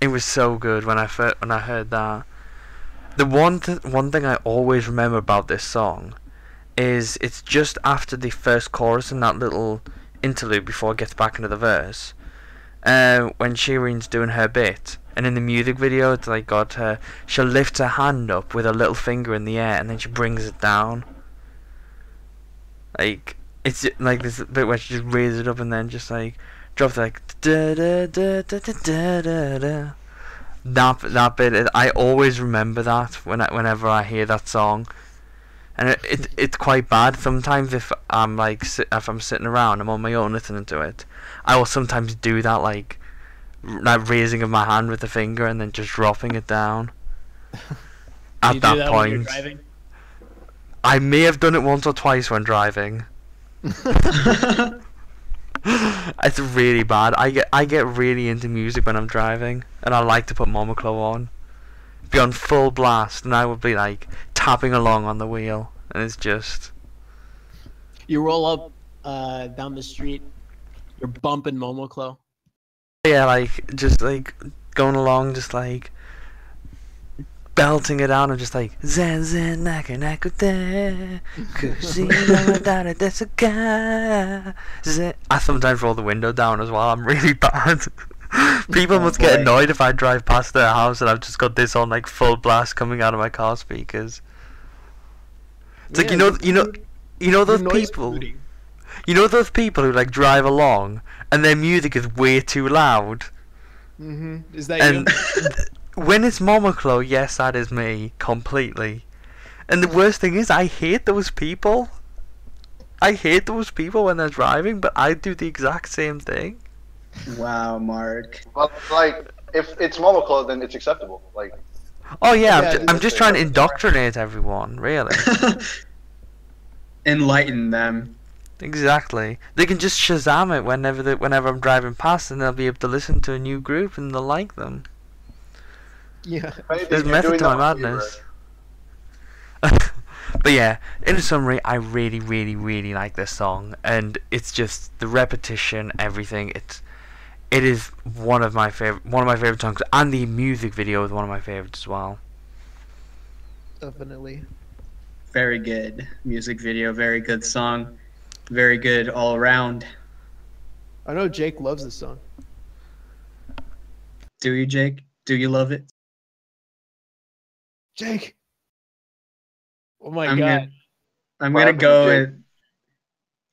it was so good when I fir- when I heard that. The one th- one thing I always remember about this song is it's just after the first chorus and that little interlude before it gets back into the verse. Uh, when Shireen's doing her bit, and in the music video, it's like got her. She'll lift her hand up with her little finger in the air, and then she brings it down. Like it's like this bit where she just raises it up and then just like drops like da da da da da da da. That that bit I always remember that when I, whenever I hear that song, and it, it it's quite bad. Sometimes if I'm like si- if I'm sitting around, I'm on my own listening to it. I will sometimes do that like like raising of my hand with the finger and then just dropping it down. <laughs> at that, that point. I may have done it once or twice when driving. <laughs> it's really bad. I get I get really into music when I'm driving, and I like to put Momoclo on, be on full blast, and I would be like tapping along on the wheel, and it's just You roll up uh, down the street, you're bumping Momoclo. yeah, like just like going along, just like belting it out, and just like zen zen naka naka da, kusina wadara desuka. I sometimes roll the window down as well. I'm really <laughs> bad. People Oh, must get annoyed if I drive past their house and I've just got this on like full blast coming out of my car speakers. It's like you know, you know, you know those people. You know those people who like drive along and their music is way too loud. Mm-hmm. Is that And you? <laughs> when it's Momoclo, yes, that is me completely. And the worst thing is, I hate those people. I hate those people when they're driving, but I do the exact same thing. wow, Mark. Well, like if it's Momoclo, then it's acceptable. Like Oh yeah, I'm, ju- I'm just trying to indoctrinate everyone, really. <laughs> Enlighten them. exactly. They can just Shazam it whenever they, whenever I'm driving past, and they'll be able to listen to a new group and they'll like them. Yeah. if There's you're method doing to my madness. but yeah, in summary, I really, really, really like this song, and it's just the repetition, everything. It's it is one of my favorite, one of my favorite songs, and the music video is one of my favorites as well. Definitely. Very good music video. Very good song. Very good all around. I know Jake loves this song. Do you, Jake? Do you love it? Jake. Oh my I'm god. gonna- I'm What gonna go. And-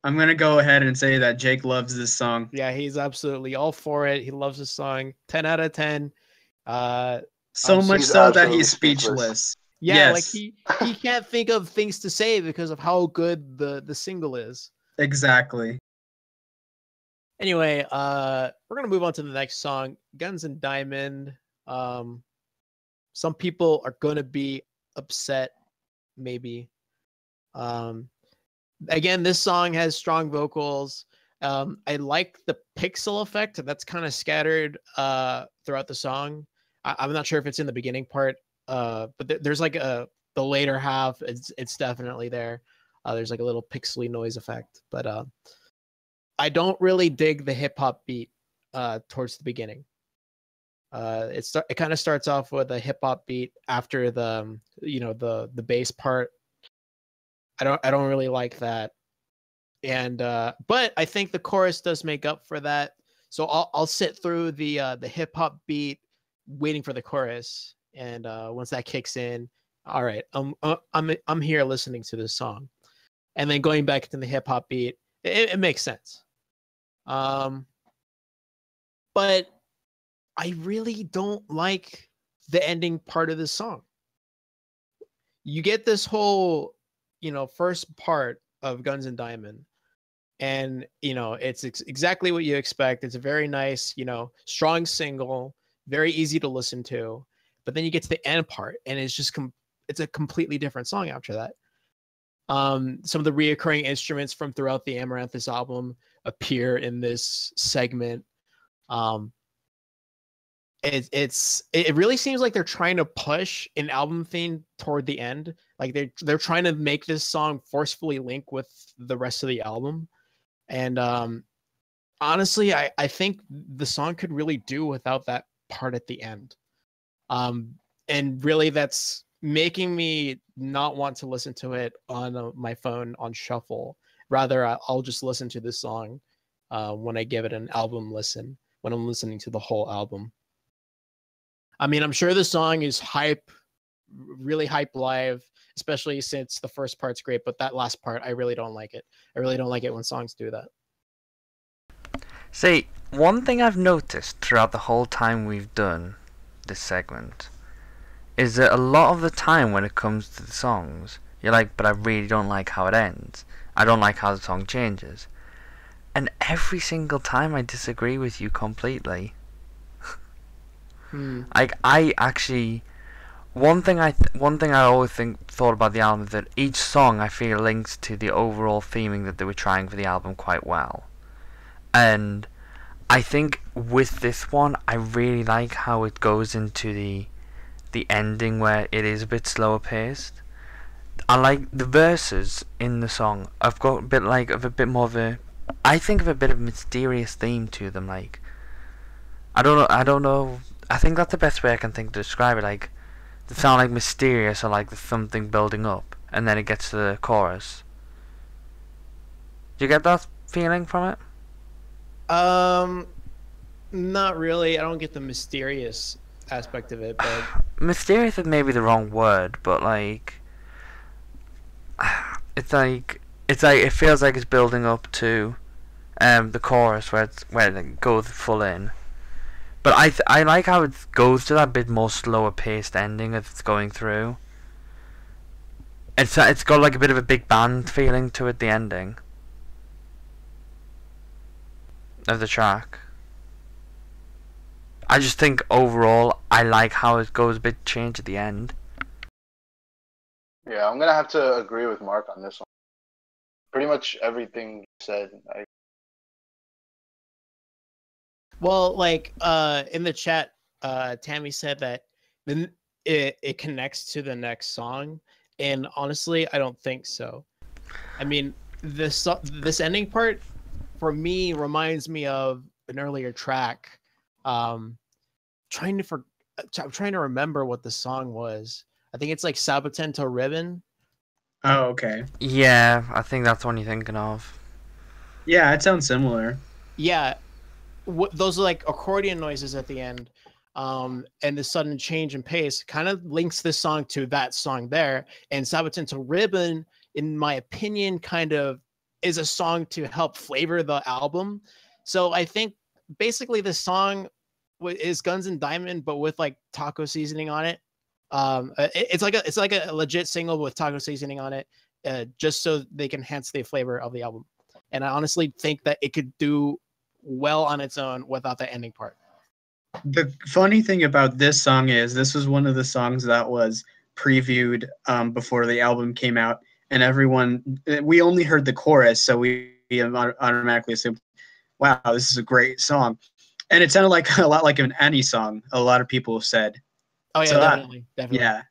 I'm gonna go ahead and say that Jake loves this song Yeah, he's absolutely all for it. He loves the song. 10 out of 10. Uh so I'm much so that he's speechless. speechless. yeah, like he he can't think of things to say because of how good the the single is. Exactly. Anyway, uh we're going to move on to the next song, Guns and Diamond. Um some people are going to be upset maybe. Um again, this song has strong vocals. Um, I like the pixel effect that's kind of scattered uh, throughout the song. I- I'm not sure if it's in the beginning part, uh, but th- there's like a the later half. It's it's definitely there. Uh, there's like a little pixely noise effect, but uh, I don't really dig the hip hop beat uh, towards the beginning. Uh, it start, it kind of starts off with a hip hop beat after the um, you know the the bass part. I don't I don't really like that, and uh, but I think the chorus does make up for that. So I'll I'll sit through the uh, the hip hop beat, waiting for the chorus, and uh, once that kicks in, all right, I'm uh, I'm I'm here listening to this song, and then going back to the hip hop beat, it, it makes sense. Um, but I really don't like the ending part of the song. You get this whole, you know, first part of Guns and Diamond, and you know it's ex- exactly what you expect. It's a very nice, you know, strong single, very easy to listen to. But then you get to the end part, and it's just com- it's a completely different song after that. Um, some of the reoccurring instruments from throughout the Amaranthus album appear in this segment. Um, it, it's it really seems like they're trying to push an album theme toward the end. Like they they're trying to make this song forcefully link with the rest of the album. And um, honestly, I I think the song could really do without that part at the end. Um, and really, that's making me not want to listen to it on uh, my phone on shuffle. Rather, I'll just listen to this song uh, when I give it an album listen, when I'm listening to the whole album. I mean, I'm sure the song is hype, really hype live, especially since the first part's great, but that last part, I really don't like it. I really don't like it when songs do that. See, one thing I've noticed throughout the whole time we've done this segment is that a lot of the time when it comes to the songs, you're like, but I really don't like how it ends. I don't like how the song changes. And every single time I disagree with you completely. Hmm. Like I actually, one thing I th- one thing I always think thought about the album is that each song I feel links to the overall theming that they were trying for the album quite well, and I think with this one I really like how it goes into the the ending where it is a bit slower paced. I like the verses in the song. I've got a bit like of a bit more of a, I think of a bit of a mysterious theme to them. Like, I don't know. I don't know. I think that's the best way I can think to describe it. Like, they sound like mysterious or like something building up, and then it gets to the chorus. Do you get that feeling from it? Um, not really. I don't get the mysterious aspect of it, but <sighs> mysterious is maybe the wrong word, but like <sighs> it's like it's like it feels like it's building up to um the chorus where it's where it goes full in. But I I like how it goes to that bit more slower paced ending as it's going through. It's it's got like a bit of a big band feeling to it. The ending of the track. I just think overall I like how it goes a bit change at the end. Yeah, I'm gonna have to agree with Mark on this one. Pretty much everything said. I, well, like uh, in the chat, uh, Tammy said that then it it connects to the next song, and honestly, I don't think so. I mean, this this ending part for me reminds me of an earlier track. Um, trying to for I'm trying to remember what the song was. I think it's like Saboten to Ribbon. Oh, okay. Yeah, I think that's what you're thinking of. Yeah, it sounds similar. Yeah, wh- those are like accordion noises at the end. Um, and the sudden change in pace kind of links this song to that song there. And Saboten to Ribbon, in my opinion, kind of is a song to help flavor the album. So I think basically the song is Guns and Diamond, but with like taco seasoning on it. Um, uh, it- it's like a it's like a legit single with taco seasoning on it, uh, just so they can enhance the flavor of the album. And I honestly think that it could do well on its own without the ending part. The funny thing about this song is this was one of the songs that was previewed um, before the album came out, and everyone we only heard the chorus, so we, we automatically assumed, "Wow, this is a great song," and it sounded like <laughs> a lot like an Annie song. A lot of people have said, Oh yeah, So, uh, definitely, definitely. "Yeah."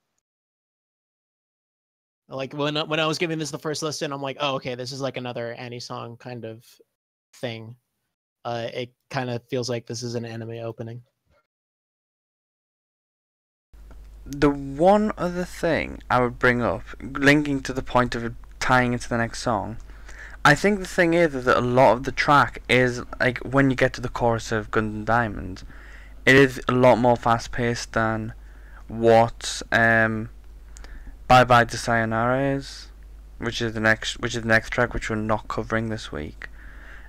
Like when when I was giving this the first listen, I'm like, oh, okay, this is like another Annie song kind of thing. Uh, it kind of feels like this is an anime opening. The one other thing I would bring up, linking to the point of tying into the next song, I think the thing is that a lot of the track is like when you get to the chorus of Guns and Diamonds, it is a lot more fast paced than what um, Bye Bye to Sayonara is, which is the next which is the next track which we're not covering this week.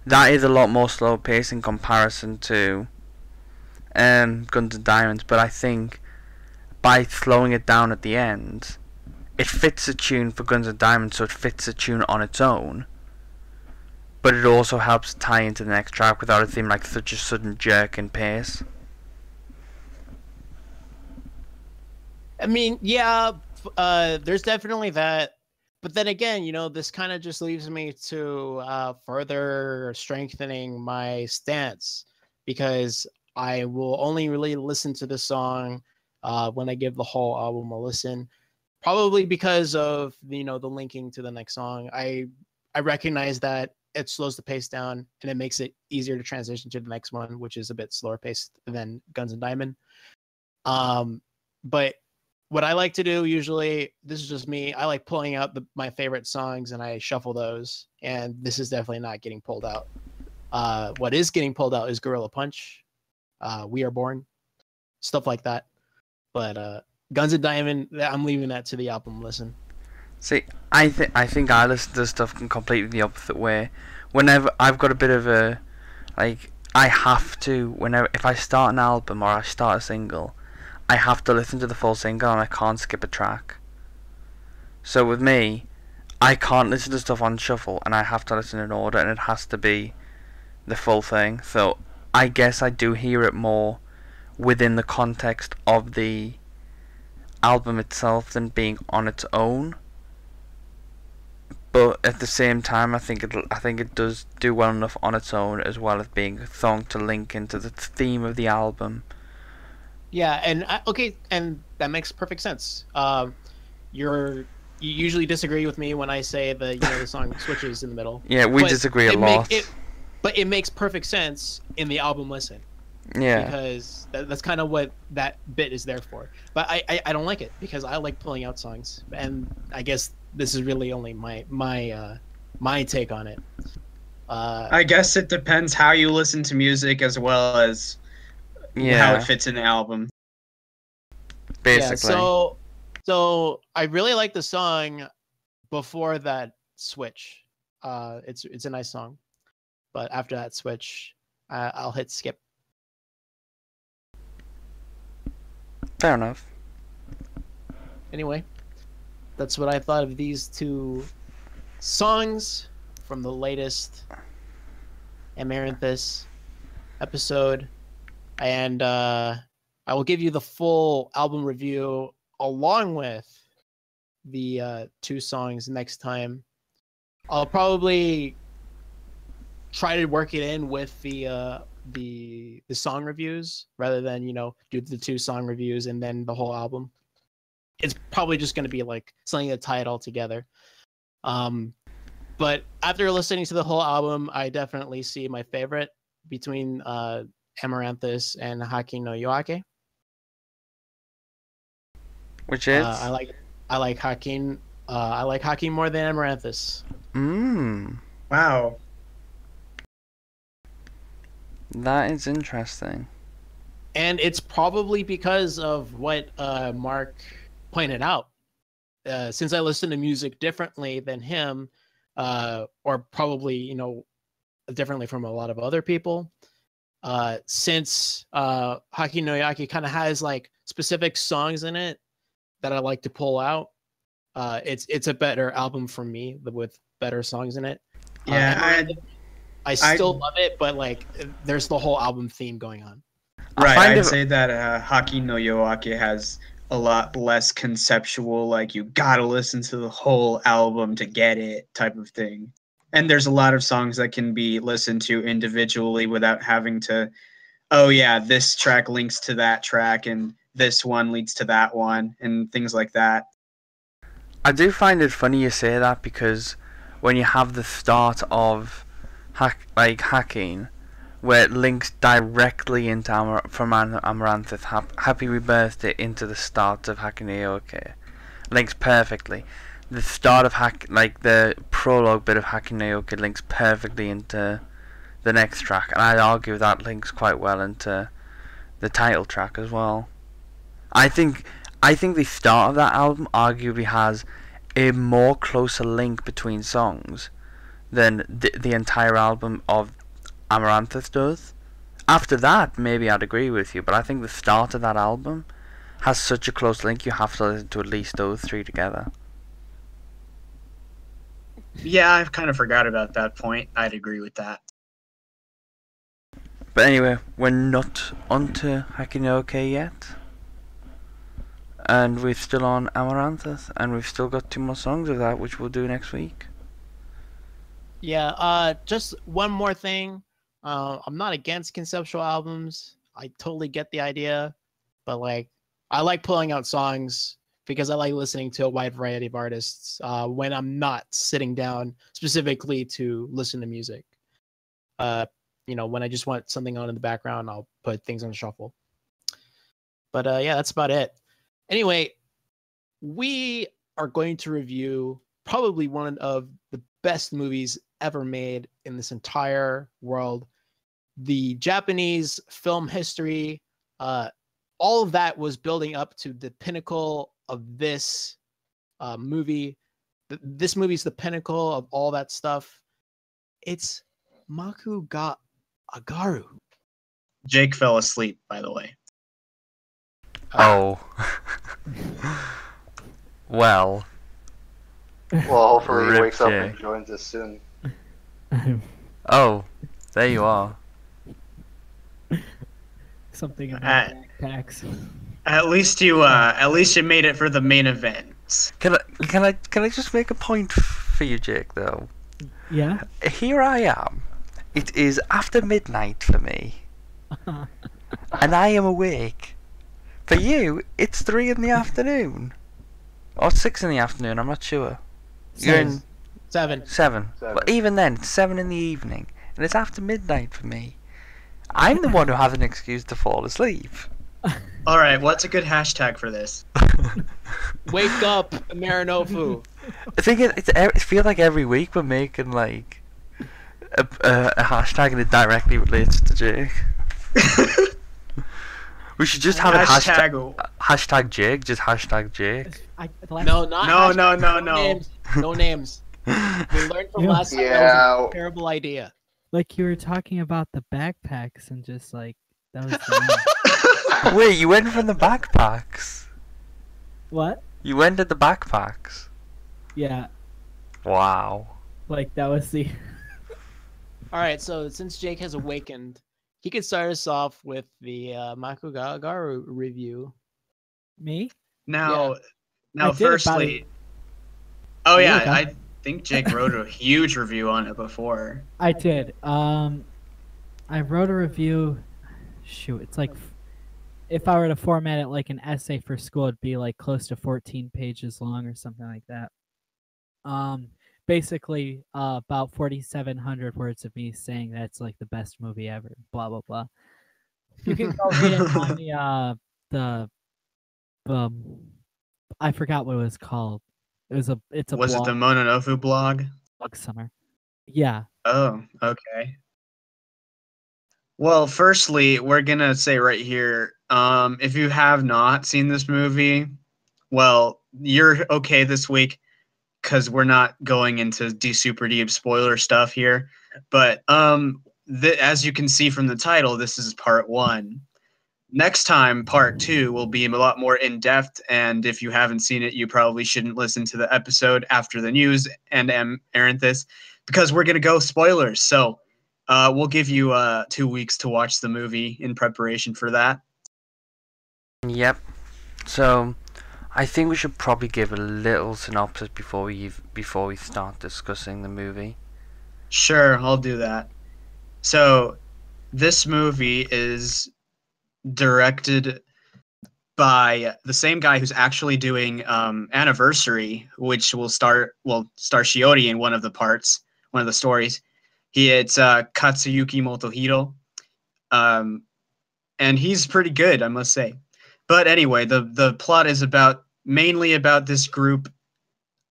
That is a lot more slow pace in comparison to um, Guns and Diamonds, but I think by slowing it down at the end, it fits the tune for Guns and Diamonds, so it fits the tune on its own. But it also helps tie into the next track without it seeming like such a sudden jerk in pace. I mean, yeah, uh, there's definitely that. But then again, you know, this kind of just leaves me to uh, further strengthening my stance because I will only really listen to this song uh, when I give the whole album a listen. Probably because of you know the linking to the next song. I I recognize that it slows the pace down and it makes it easier to transition to the next one, which is a bit slower paced than Guns and Diamond. Um, but what I like to do usually, this is just me. I like pulling out the, my favorite songs and I shuffle those. And this is definitely not getting pulled out. Uh, what is getting pulled out is Gorilla Punch, uh, We Are Born, stuff like that. But uh, Guns and Diamond, I'm leaving that to the album listen. See, I think I think I listen to stuff in completely the opposite way. Whenever I've got a bit of a like, I have to whenever if I start an album or I start a single, I have to listen to the full single and I can't skip a track. So with me, I can't listen to stuff on shuffle and I have to listen in order and it has to be the full thing. So I guess I do hear it more within the context of the album itself than being on its own. But at the same time, I think it I think it does do well enough on its own as well as being a song to link into the theme of the album yeah, and I, okay, and that makes perfect sense. Um, you're you usually disagree with me when I say the you know the song <laughs> switches in the middle. Yeah, we disagree a lot. Make, it, but it makes perfect sense in the album listen. Yeah. Because that, that's kind of what that bit is there for. But I, I, I don't like it because I like pulling out songs, and I guess this is really only my my uh, my take on it. Uh, I guess it depends how you listen to music as well as yeah. how it fits in the album. Basically. Yeah, so so I really like the song before that switch. Uh it's it's a nice song. But after that switch, uh, I'll hit skip. Fair enough. Anyway, that's what I thought of these two songs from the latest Amaranthus episode and uh, I will give you the full album review along with the uh, two songs next time. I'll probably try to work it in with the uh, the the song reviews rather than you know do the two song reviews and then the whole album. It's probably just going to be like something to tie it all together. Um, but after listening to the whole album, I definitely see my favorite between uh, Amaranthus and Hakkin no Yoake. Which is? Uh, I like I like Haki. Uh, I like Haki more than Amaranthus. Mmm. Wow. That is interesting. And it's probably because of what uh, Mark pointed out. Uh, since I listen to music differently than him, uh, or probably you know differently from a lot of other people, uh, since uh, Hakkin no Yoake kind of has like specific songs in it that I like to pull out. Uh, it's it's a better album for me with better songs in it. Uh, yeah, uh, I, I still I, love it, but like there's the whole album theme going on. Right, I'd it... say that uh, Hakkin no Yoake has a lot less conceptual, like you gotta listen to the whole album to get it type of thing and there's a lot of songs that can be listened to individually without having to oh yeah this track links to that track and this one leads to that one and things like that I do find it funny you say that because when you have the start of hack like hacking, where it links directly into Amar- from Am- Amaranthus, hap- Happy Rebirth into the start of Hacking Aoke, links perfectly. The start of hack like the prologue bit of Hacking Aoke links perfectly into the next track, and I'd argue that links quite well into the title track as well. I think I think the start of that album arguably has a more closer link between songs than the, the entire album of Amaranthus does. After that, maybe I'd agree with you, but I think the start of that album has such a close link you have to listen to at least those three together. Yeah, I've kind of forgot about that point. I'd agree with that. But anyway, we're not onto Hakinoke yet. And we're still on Amaranthus, and we've still got two more songs of that, which we'll do next week. Yeah, uh, just one more thing. Uh, I'm not against conceptual albums. I totally get the idea, but like, I like pulling out songs because I like listening to a wide variety of artists uh, when I'm not sitting down specifically to listen to music. Uh, you know, when I just want something on in the background, I'll put things on shuffle. But uh, yeah, that's about it. Anyway, we are going to review probably one of the best movies ever made in this entire world. The Japanese film history, uh, all of that was building up to the pinnacle of this uh, movie. Th- This movie's the pinnacle of all that stuff. It's Maku ga Agaru. Jake fell asleep, by the way. Oh. <laughs> well, Well, hopefully he Rip wakes up and joins us soon. <laughs> oh, there you are. Something about Uh, backpacks. At least you, uh, at least you made it for the main event. Can I can I can I just make a point for you, Jake? Though Yeah. here I am. It is after midnight for me, <laughs> and I am awake. For you, it's three in the afternoon, or six in the afternoon. I'm not sure. You're in Seven. seven. Seven. Well, even then, it's seven in the evening, and it's after midnight for me. I'm the one who has an excuse to fall asleep. All right, what's a good hashtag for this? <laughs> Wake up, Marinofu. I think it, it's, e- it feels like every week we're making like a, a, a hashtag and it directly relates to Jake. <laughs> We should just have a hashtag. hashtag. Hashtag Jake, just hashtag Jake. I, No, not No, hashtag, no, no, no. Names. No <laughs> names. We learned from Yeah. last time that was Yeah. a terrible idea. Like you were talking about the backpacks and just like that was the name. <laughs> Wait, you went from the backpacks. what? You went to the backpacks. Yeah, Wow. like that was the. <laughs> All right, so since Jake has awakened, he could start us off with the uh, Maku ga Agaru review. Me? Now, I now, firstly, it. oh yeah, Yeah. I think Jake wrote a <laughs> huge review on it before. I did. Um, I wrote a review. Shoot, it's like f- if I were to format it like an essay for school, it'd be like close to 14 pages long or something like that. Um, basically, uh, about 4,700 words of me saying that it's like the best movie ever. Blah blah blah. You can go read it on the <laughs> uh the um, I forgot what it was called. It was a it's a Was it the Mononofu blog? blog summer. Yeah. Oh, okay. Well, firstly, we're gonna say right here, um, if you have not seen this movie, well, you're okay this week because we're not going into de super deep spoiler stuff here. But um, th- as you can see from the title, this is part one. Next time, part two will be a lot more in depth. And if you haven't seen it, you probably shouldn't listen to the episode after the news and um, Amaranthus because we're gonna go spoilers. So uh, we'll give you uh, two weeks to watch the movie in preparation for that. Yep. So, I think we should probably give a little synopsis before we before we start discussing the movie. Sure, I'll do that. So, this movie is directed by the same guy who's actually doing um, Anniversary, which will start will star Shiori in one of the parts, one of the stories. He it's uh, Katsuyuki Motohiro, um, and he's pretty good, I must say. But anyway, the the plot is about mainly about this group,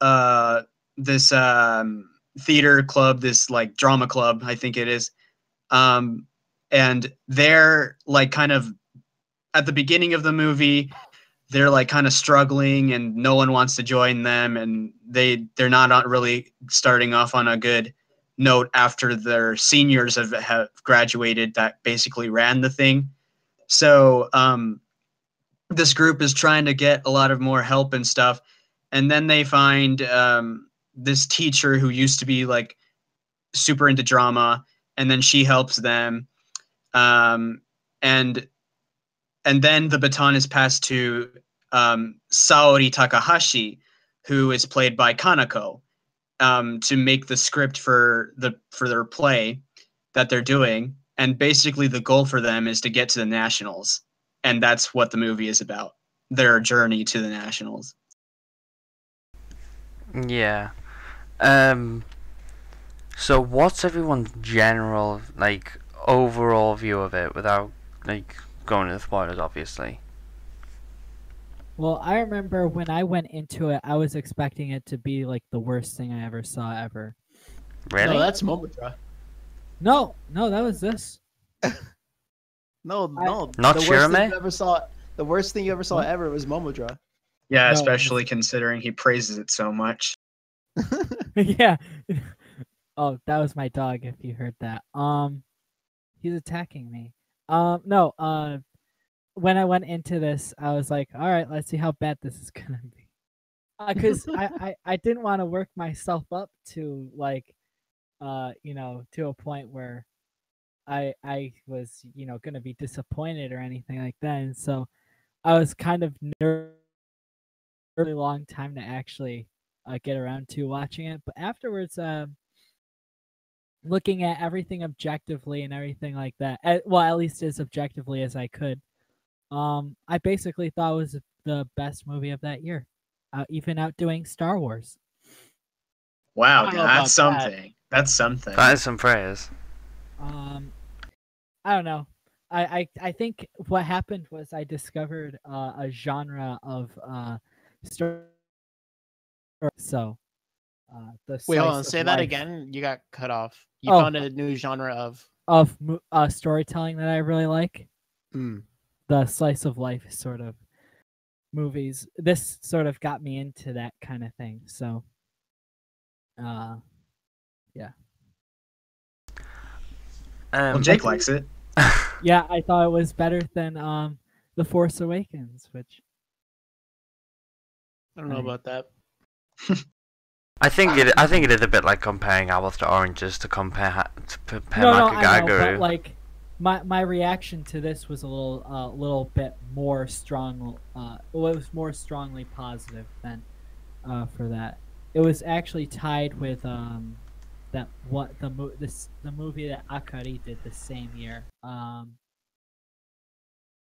uh, this um, theater club, this like drama club, I think it is, um, and they're like kind of at the beginning of the movie they're like kind of struggling and no one wants to join them and they they're not really starting off on a good note after their seniors have, have graduated that basically ran the thing. So um, this group is trying to get a lot of more help and stuff and then they find um, this teacher who used to be like super into drama and then she helps them um, and and then the baton is passed to um, Saori Takahashi, who is played by Kanako, um, to make the script for the for their play that they're doing. And basically, the goal for them is to get to the nationals, and that's what the movie is about: their journey to the nationals. Yeah. Um. So, what's everyone's general like overall view of it, without like going into spoilers, obviously? Well, I remember when I went into it, I was expecting it to be like the worst thing I ever saw ever. Really? No, that's Momodra. No, no, that was this. <laughs> No, I- no. Not the worst thing Shirome? you ever saw. The worst thing you ever saw ever was Momodra. Yeah, No, especially considering he praises it so much. <laughs> <laughs> yeah. <laughs> oh, that was my dog. If you heard that, um, he's attacking me. Um, no. Uh, when I went into this, I was like, all right, let's see how bad this is gonna be. Because I, I I didn't want to work myself up to like, uh, you know, to a point where I I was you know gonna be disappointed or anything like that, and so I was kind of nervous. Really long time to actually uh, get around to watching it. But afterwards, um, looking at everything objectively and everything like that, at, well, at least as objectively as I could, um, I basically thought it was the best movie of that year, uh, even outdoing Star Wars. Wow, I don't know about that's that. something. That's something. That is some praise. Um, I don't know. I, I, I think what happened was I discovered uh, a genre of uh, story. So, uh, the Wait, hold on. slice of Say that again. You got cut off. You Oh. found a new genre of. of uh, storytelling that I really like. Hmm. the slice of life sort of movies. This sort of got me into that kind of thing. So, uh, yeah. Um, well, Jake likes it. <laughs> yeah, I thought it was better than um, The Force Awakens, which I don't know Right. about that. <laughs> I think it. I think it is a bit like comparing apples to oranges to compare to compare no, no, I know, but like my my reaction to this was a little uh, little bit more strong. Uh, well, it was more strongly positive than uh, for that. It was actually tied with um that what the mo- this the movie that Akari did the same year. Um,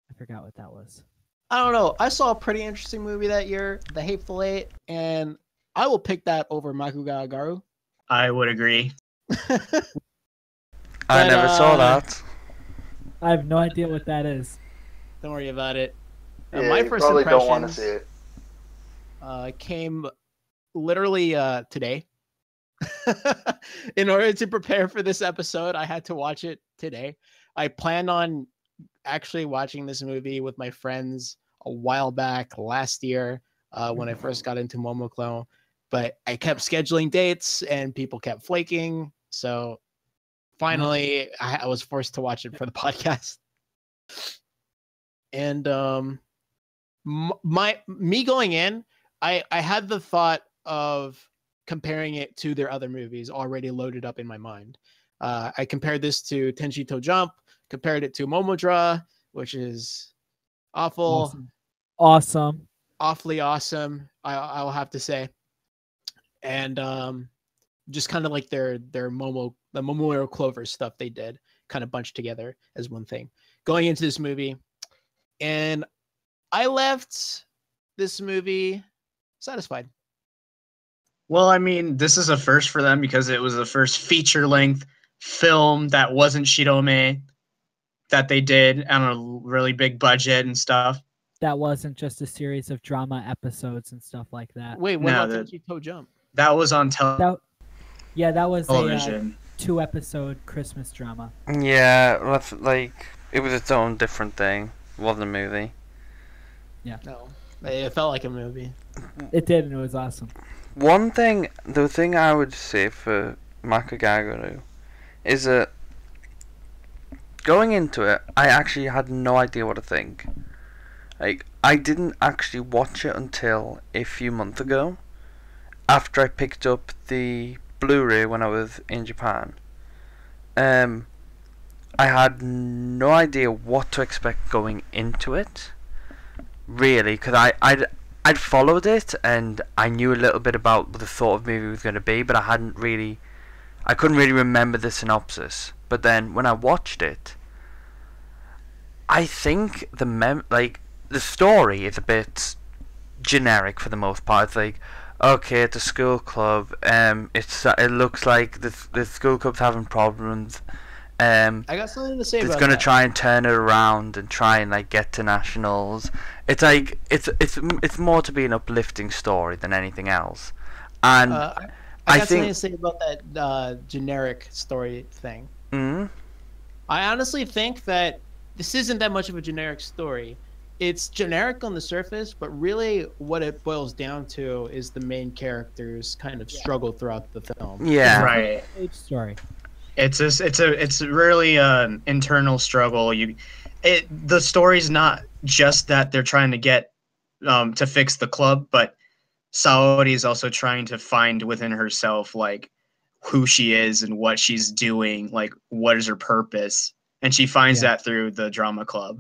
I forgot what that was. I don't know. I saw a pretty interesting movie that year, The Hateful Eight, and I will pick that over Maku ga Agaru. I would agree. <laughs> I but, never saw uh, that. I have no idea what that is. Don't worry about it. Uh, Yeah, my you first probably don't want to see it. uh, came literally uh, today. <laughs> In order to prepare for this episode, I had to watch it today. I planned on actually watching this movie with my friends a while back last year uh, when I first got into Momoclo, but I kept scheduling dates and people kept flaking. So finally, I, I was forced to watch it for the <laughs> podcast. And um, my me going in, I I had the thought of comparing it to their other movies already loaded up in my mind. Uh, I compared this to Tenshi to Jump, compared it to Momodra, which is awful, Awesome. Awesome. awfully awesome. I I'll have to say, and um, just kind of like their their Momo the Memorial Clover stuff they did, kind of bunched together as one thing. Going into this movie, and I left this movie satisfied. Well, I mean, this is a first for them because it was the first feature length film that wasn't Shirome that they did on a really big budget and stuff. That wasn't just a series of drama episodes and stuff like that. Wait, what No, about the- Toe Jump? That was on tel- That, yeah, that was a uh, two episode Christmas drama. Yeah, that's like it was its own different thing. It wasn't a movie. Yeah. No, it felt like a movie. It did, and it was awesome. One thing, the thing I would say for Maku ga Agaru is that going into it, I actually had no idea what to think. Like, I didn't actually watch it until a few months ago, after I picked up the Blu-ray when I was in Japan. Um, I had no idea what to expect going into it, really, because I I'd I'd followed it and I knew a little bit about what the thought of movie was going to be, but I hadn't really, I couldn't really remember the synopsis. But then when I watched it, I think the mem like the story is a bit generic for the most part. It's like, okay, it's a school club. Um, it's it looks like the the school club's having problems. Um, I got something to say about it. it's about gonna that. try and turn it around and try and like get to nationals. It's like it's it's it's more to be an uplifting story than anything else. And Uh, I, I I think- something to say about that uh, generic story thing. mm, I honestly think that this isn't that much of a generic story. It's generic on the surface, but really what it boils down to is the main characters kind of struggle throughout the film. yeah, right. Story. It's a, it's a it's really an internal struggle. You, it the story's not just that they're trying to get um to fix the club, but Saori is also trying to find within herself like who she is and what she's doing, like what is her purpose, and she finds Yeah. that through the drama club.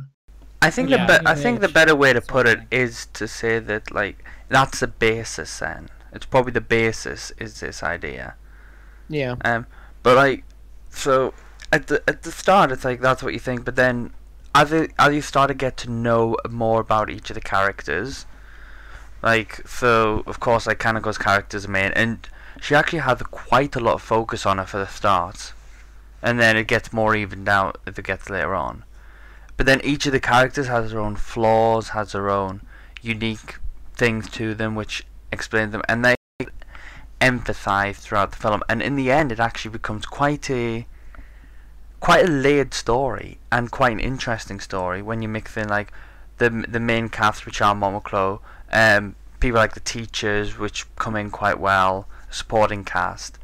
I think Yeah. the be- I think the better way to put sort it of is to say that like that's the basis. Then it's probably the basis is this idea. Yeah. Um, but like, so at the at the start, it's like that's what you think. But then, as it, as you start to get to know more about each of the characters, like so, of course, like Kanako's character's main, and she actually has quite a lot of focus on her for the start, and then it gets more evened out as it gets later on. But then each of the characters has their own flaws, has their own unique things to them, which explain them, and they emphasized throughout the film and in the end it actually becomes quite a quite a layered story and quite an interesting story when you mix in like the the main cast which are Momoclo um people like the teachers which come in quite well supporting cast.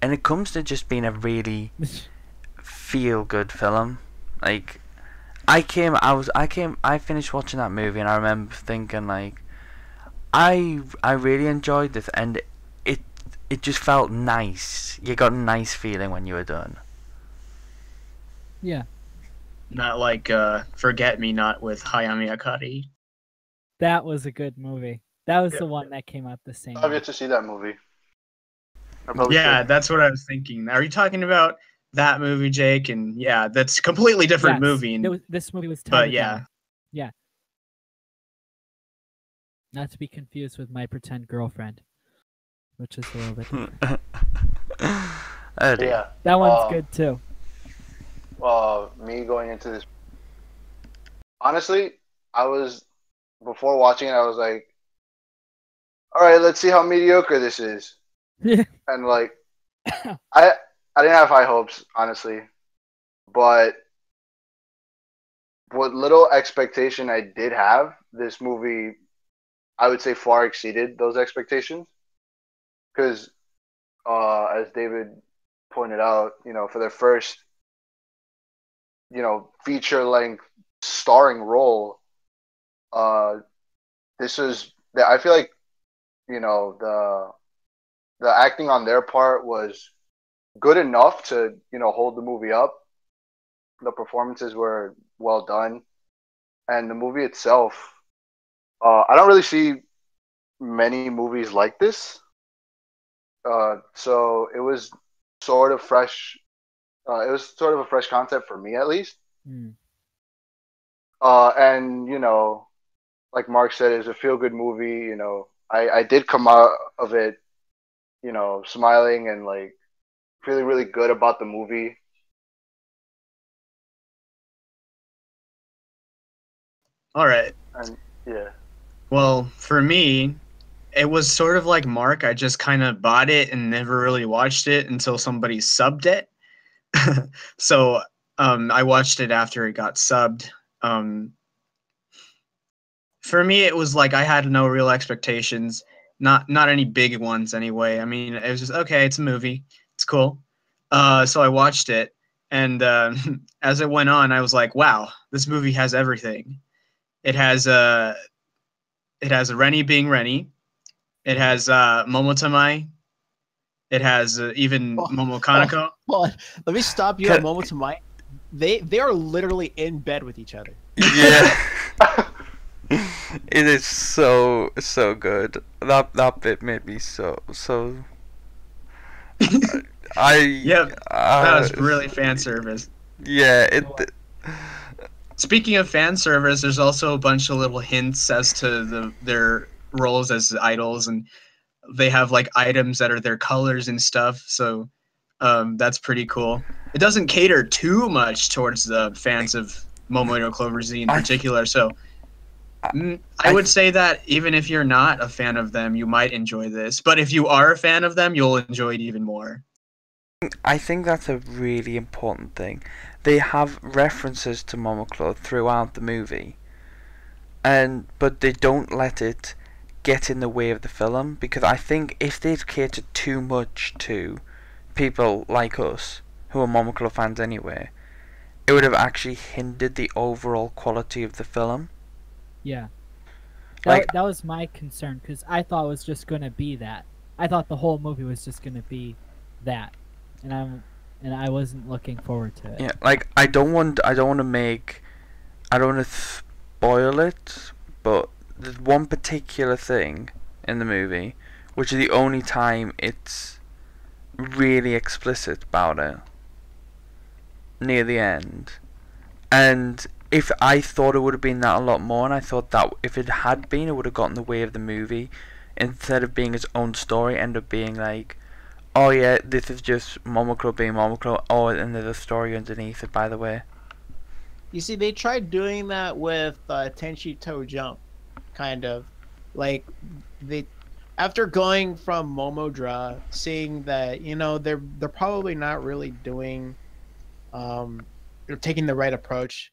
And it comes to just being a really <laughs> feel good film. Like I came I was I came I finished watching that movie and I remember thinking like I I really enjoyed this and it it just felt nice. You got a nice feeling when you were done. Yeah, Not like uh, Forget Me Not with Hayami Akari. that was a good movie. That was Yeah. the one that came out the same. I've year. yet to see that movie. I Yeah, should. that's what I was thinking. Are you talking about that movie, Jake? And yeah, that's a completely different Yes, movie. and- was- this movie was. but yeah. down. yeah. Not to be confused with my pretend girlfriend, which is a little bit. different. <laughs> oh dear. yeah. That one's Um, good too. uh, me going into this. Honestly, I was before watching it. I was like, "All right, let's see how mediocre this is." Yeah. <laughs> And like, <coughs> I I didn't have high hopes, honestly, but what little expectation I did have, this movie, I would say, far exceeded those expectations. Because, uh, as David pointed out, you know, for their first you know, feature length starring role. Uh, this is that I feel like, you know, the the acting on their part was good enough to you know hold the movie up. The performances were well done, and the movie itself. Uh, I don't really see many movies like this. Uh, so it was sort of fresh uh, it was sort of a fresh concept for me at least. Hmm. Uh, and you know, like Mark said, it's a feel good movie. You know, I I did come out of it, you know, smiling and like feeling really good about the movie. All right. And yeah, Well, for me, it was sort of like Mark. I just kind of bought it and never really watched it until somebody subbed it. <laughs> so um, I watched it after it got subbed. Um, for me, it was like I had no real expectations, not not any big ones anyway. I mean, it was just okay. It's a movie. It's cool. Uh, so I watched it, and uh, <laughs> as it went on, I was like, "Wow, this movie has everything." It has uh, it has Reni being Reni. It has uh, Momotamai. It has uh, even Oh, Momo Kanako. Hold. Let me stop you Can- a moment. They they are literally in bed with each other. Yeah. <laughs> <laughs> it is so so good. That that bit made me so so. I <laughs> Yep, uh, That was really fan service. yeah. It Speaking of fan service, there's also a bunch of little hints as to the their roles as idols, and they have like items that are their colors and stuff. So um, that's pretty cool. It doesn't cater too much towards the fans of Momoiro Clover Z in particular. So mm, I I- would say that even if you're not a fan of them, you might enjoy this. But if you are a fan of them, you'll enjoy it even more. I think that's a really important thing. They have references to Momoclo throughout the movie, and but they don't let it get in the way of the film because I think if they'd catered too much to people like us who are Momoclo fans anyway, it would have actually hindered the overall quality of the film. Yeah. That, Like- that was my concern because I thought it was just going to be that. I thought the whole movie was just going to be that, and I'm and I wasn't looking forward to it. Yeah, like I don't want I don't want to make I don't want to spoil it, but there's one particular thing in the movie which is the only time it's really explicit about it near the end. And if I thought it would have been that a lot more and I thought that if it had been it would have gotten the way of the movie instead of being its own story end up being like Oh yeah, this is just Momoclo being Momoclo. Oh, and there's a story underneath it, by the way. You see, they tried doing that with uh, Tenshi to Jump, kind of, like they after going from Momodra, seeing that you know they're they're probably not really doing, um, or taking the right approach.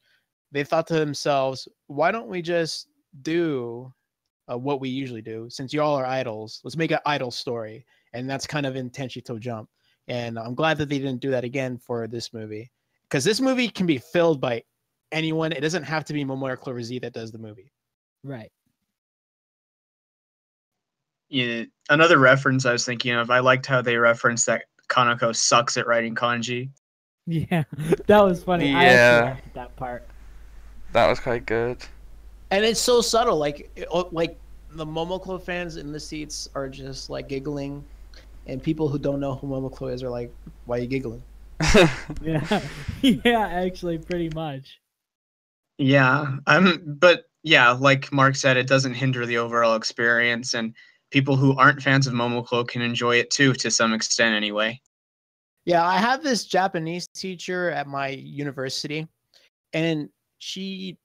They thought to themselves, why don't we just do uh, what we usually do? Since y'all are idols, let's make an idol story, and that's kind of in Jump. And I'm glad that they didn't do that again for this movie because this movie can be filled by anyone. It doesn't have to be Momoiro Clover Z that does the movie. Right. Yeah, another reference I was thinking of. I liked how they referenced that Kanako sucks at writing kanji. Yeah, <laughs> that was funny. I Yeah. actually liked that part. That was quite good. And it's so subtle. Like, oh, like the Momoclo fans in the seats are just like giggling, and people who don't know who Momoclo is are like, "Why are you giggling?" <laughs> Yeah, <laughs> yeah, actually, pretty much. Yeah, um, but yeah, like Mark said, it doesn't hinder the overall experience, and people who aren't fans of Momoclo can enjoy it too, to some extent, anyway. Yeah, I have this Japanese teacher at my university, and she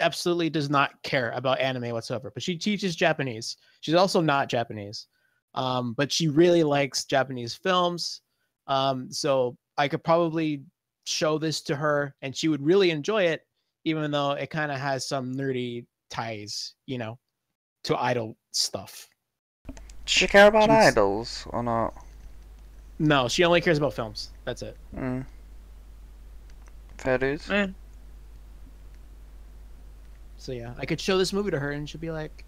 absolutely does not care about anime whatsoever. But she teaches Japanese. She's also not Japanese, um, but she really likes Japanese films. Um, so I could probably show this to her, and she would really enjoy it, even though it kind of has some nerdy ties, you know, to idol stuff. Does she care about She's- idols or not? No, she only cares about films. That's it. Mm. Fair dues. Eh, So yeah, I could show this movie to her, and she'd be like,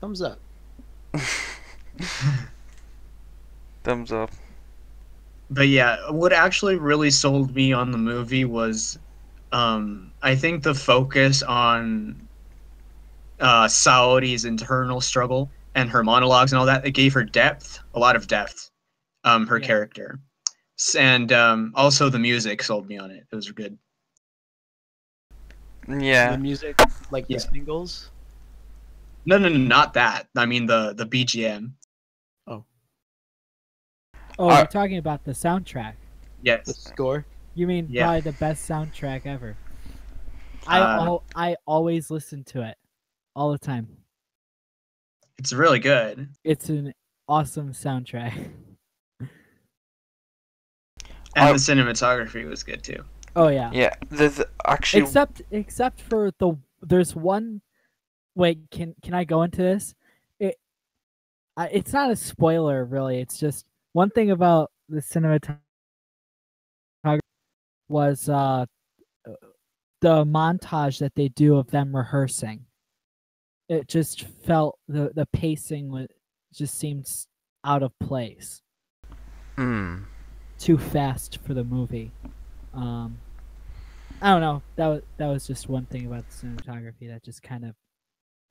"Thumbs up." <laughs> Thumbs up. But yeah, what actually really sold me on the movie was, um, I think the focus on uh, Saori's internal struggle and her monologues and all that. It gave her depth, a lot of depth, um, her Yeah. character, and um, also the music sold me on it. It was good. Yeah. The music, like Yeah. the singles. No, no, no, not that. I mean the the BGM. Oh, Uh, you're talking about the soundtrack. Yes. The score. You mean Yeah. probably the best soundtrack ever. I Uh, al- I always listen to it all the time. It's really good. It's an awesome soundtrack. And the cinematography was good too. Oh yeah. Yeah, there's actually Except except for the there's one wait, can can I go into this? It I, it's not a spoiler really. It's just one thing about the cinematography was uh the montage that they do of them rehearsing. It just felt the the pacing was just seemed out of place. Hmm. too fast for the movie. Um, I don't know. That was that was just one thing about the cinematography that just kind of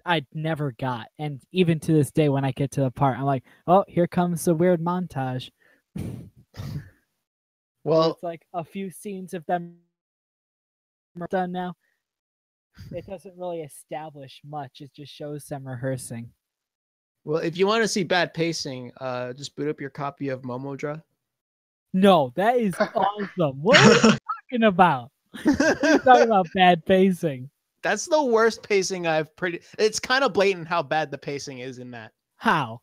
I never got, and even to this day, when I get to the part, I'm like, oh, here comes the weird montage. <laughs> Well, it's like a few scenes of them done now. It doesn't really establish much. It just shows them rehearsing. well, if you want to see bad pacing, uh, just boot up your copy of Momodra. No, that is awesome. What are you <laughs> talking about? You're talking about bad pacing. That's the worst pacing I've pretty. It's kind of blatant how bad the pacing is in that. How?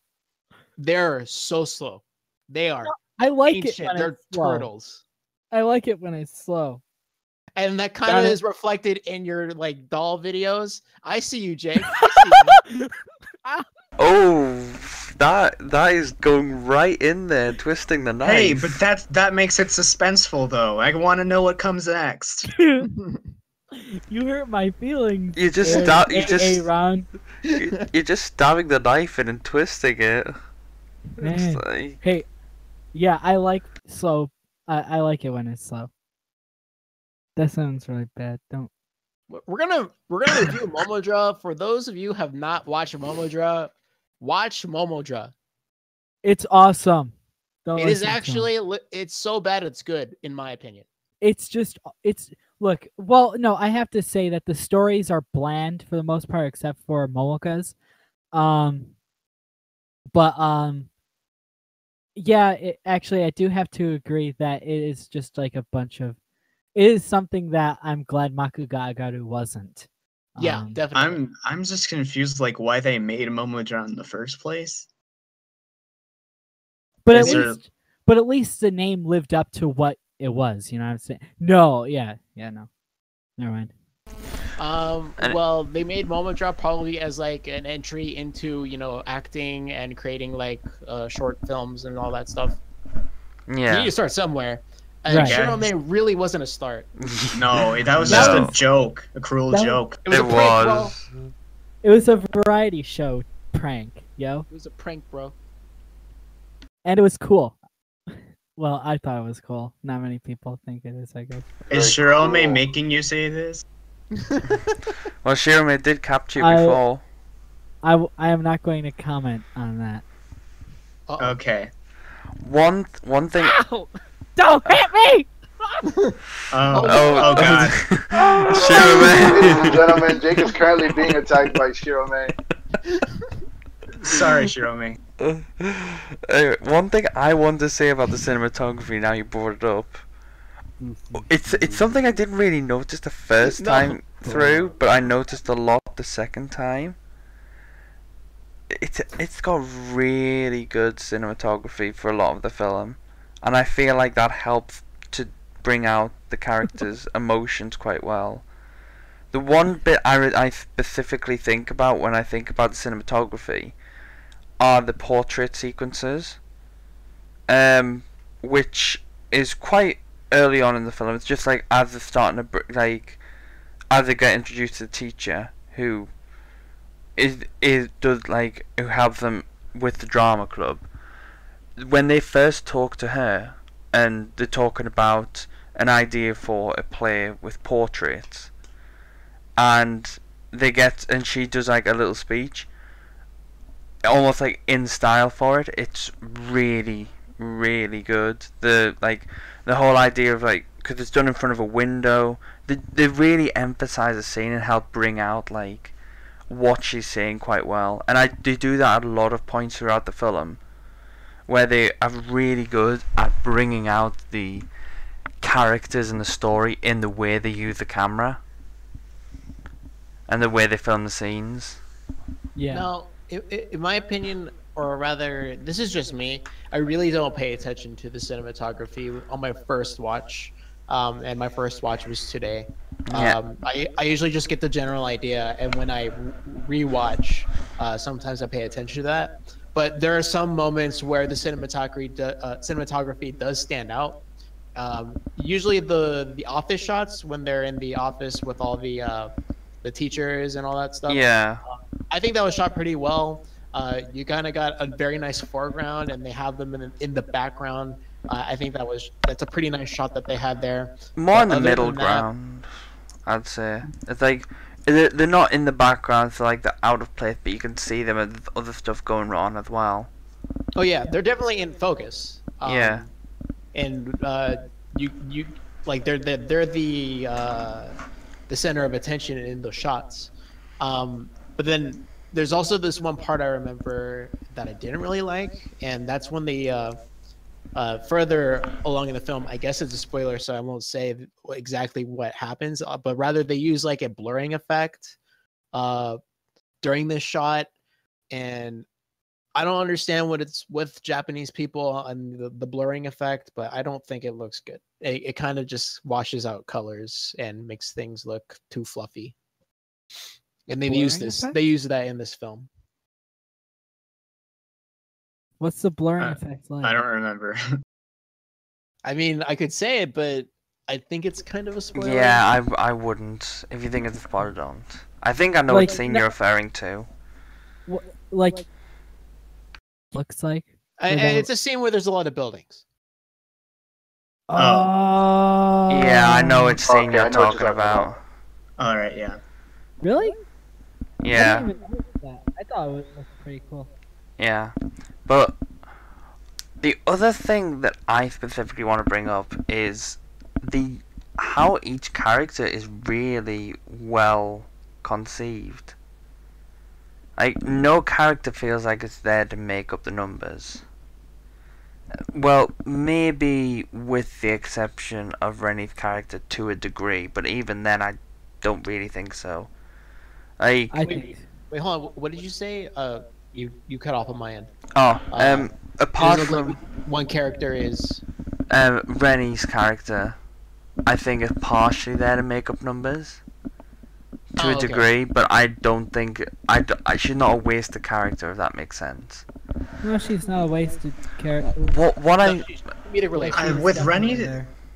They're so slow. They are I like it ancient. when They're it's slow. turtles. I like it when it's slow. And that kind of is- is reflected in your like doll videos. I see you, Jake. <laughs> See you. <laughs> Oh, that that is going right in there, twisting the knife. Hey, but that that makes it suspenseful though. I want to know what comes next. <laughs> you hurt my feelings. You just Aaron- stop- you A- just- Aaron. You- You're just stabbing the knife in and twisting it. Man. Like, Hey, yeah, I like slow. I, I like it when it's slow. That sounds really bad. Don't. We're gonna we're gonna review Momodra. For those of you who have not watched Momodra, watch Momodra. It's awesome. Don't It is listen to 'em. actually it's so bad it's good in my opinion. It's just. It's look. Well, no, I have to say that the stories are bland for the most part, except for Momoka's. Um. But um. Yeah, it, actually, I do have to agree that it is just like a bunch of. It is something that I'm glad Maku ga Agaru wasn't. Yeah, Um, definitely. I'm I'm just confused like why they made Momodra in the first place. But at there- least, but at least the name lived up to what it was. You know what I'm saying? No, yeah, yeah, no, never mind. Um, And- well, they made Momodra probably as like an entry into you know acting and creating like uh, short films and all that stuff. You need yeah. to start somewhere. And Right. Shirome really wasn't a start. <laughs> No, that was That just a joke, a cruel that was- joke. It was It a prank, was. It was a variety show prank, yo, It was a prank, bro. and it was cool. Well, I thought it was cool. Not many people think it is. I guess. Is Very Shirome cool. making you say this? <laughs> Well, Shirome did capture you I- before. I, w- I am not going to comment on that. Uh-oh. Okay. One th- one thing. Ow! <laughs> Don't hit me! Oh, <laughs> Oh, oh, god. Ladies <laughs> and gentlemen, Jake is currently being attacked by Shirome. Sorry, Shirome. <laughs> Anyway, one thing I want to say about the cinematography. Now you brought it up. It's it's something I didn't really notice the first No. time through, but I noticed a lot the second time. It's it's got really good cinematography for a lot of the film, and I feel like that helps to bring out the characters' <laughs> emotions quite well. The one bit I re- I specifically think about when I think about the cinematography are the portrait sequences, um, which is quite early on in the film. It's just like as they're starting to br- like as they get introduced to the teacher who is is does like who helps them with the drama club. When they first talk to her and they're talking about an idea for a play with portraits and they get and she does like a little speech almost like in style for it. It's really really good. The like the whole idea of like because it's done in front of a window. They, they really emphasize the scene and help bring out like what she's saying quite well, and I they do that at a lot of points throughout the film, where they are really good at bringing out the characters and the story in the way they use the camera and the way they film the scenes. Yeah. Now, i i in my opinion, or rather, this is just me. I really don't pay attention to the cinematography on my first watch, um, and my first watch was today. Yeah. Um, I, I usually just get the general idea, and when I re- rewatch, uh, sometimes I pay attention to that. But there are some moments where the cinematography do, uh, cinematography does stand out. Um, usually, the the office shots when they're in the office with all the uh, the teachers and all that stuff. Yeah. I think that was shot pretty well. Uh, you kind of got a very nice foreground, and they have them in the, in the background. Uh, I think that was that's a pretty nice shot that they had there. More in the middle than that- ground, I'd say. It's like they're, they're not in the background, so like they're out of place, but you can see them and other stuff going on as well. Oh yeah, they're definitely in focus. Um, Yeah. And uh, you you like they're they're, they're the uh, the center of attention in those shots. Um, but then there's also this one part I remember that I didn't really like, and that's when they uh, uh, further along in the film. I guess it's a spoiler, so I won't say exactly what happens. Uh, but rather, they use like a blurring effect uh, during this shot, and I don't understand what it's with Japanese people and the, the blurring effect, but I don't think it looks good. It, it kind of just washes out colors and makes things look too fluffy. And they've used this. effect? They use that in this film. What's the blurring Uh, effect like? I don't remember. <laughs> I mean, I could say it, but I think it's kind of a spoiler. Yeah, I, I wouldn't. If you think it's a spoiler, don't. I think I know Like, what scene no- you're referring to. Wha- like looks like. I, I- it's a scene where there's a lot of buildings. Oh. Oh. Yeah, I know which scene Okay, you're what talking you're talking about. All right, yeah. Really? I Yeah, didn't even that. I thought it was pretty cool. yeah. But the other thing that I specifically want to bring up is the how each character is really well conceived. Like no character feels like it's there to make up the numbers. Well, maybe with the exception of Reni's character to a degree, but even then I don't really think so. Like I Wait, think. Wait, hold on. What did you say? Uh, you you cut off on my end. oh, uh, um apart from like one character is um, Reni's character, I think is partially there to make up numbers to Oh, a okay. degree, but I don't think I, d- I she's not a wasted character if that makes sense. No, she's not a wasted character. What what I. I- with Reni,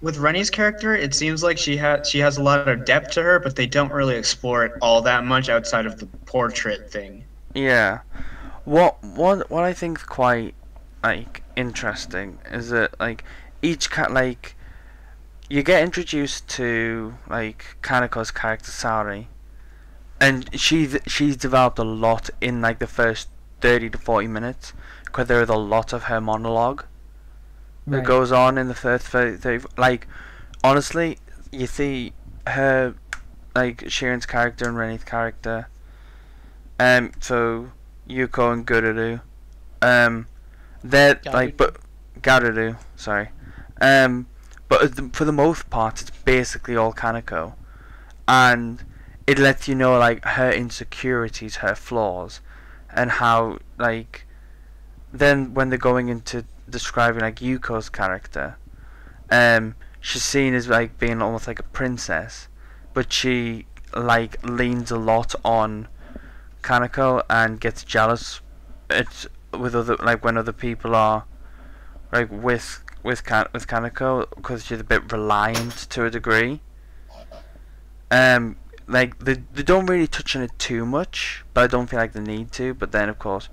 with Reni's character, it seems like she has she has a lot of depth to her, but they don't really explore it all that much outside of the portrait thing. yeah, what what what I think's quite like interesting is that like each cat like you get introduced to like Kanako's character Saori, and she's she's developed a lot in like the first thirty to forty minutes because there is a lot of her monologue that goes on in the first 30, 30 like honestly you see her like Sharon's character and Reni's character um so Yuko and Gururu um they're like but Garudu sorry. Um but for the most part it's basically all Kanako. And it lets you know like her insecurities her flaws and how like then when they're going into describing like Yuko's character, um, she's seen as like being almost like a princess, but she like leans a lot on Kanako and gets jealous It's with other like when other people are like with with Kan- with Kanako because she's a bit reliant to a degree. Um, like they they don't really touch on it too much, but I don't feel like they need to. But then of course,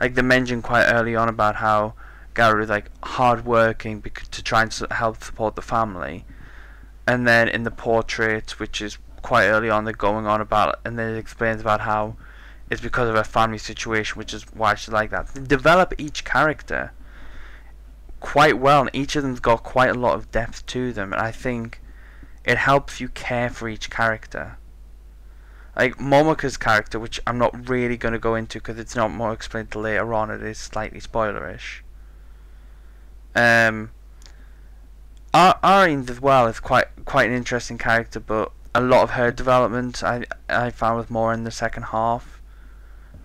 like they mentioned quite early on about how Garu is like hardworking to try and help support the family, and then in the portrait, which is quite early on, they're going on about, and then it explains about how it's because of her family situation, which is why she's like that. They develop each character quite well, and each of them's got quite a lot of depth to them, and I think it helps you care for each character. like Momoka's character, which I'm not really going to go into because it's not more explained later on. It is slightly spoilerish. Um, Ar- as well is quite quite an interesting character, but a lot of her development I I found was more in the second half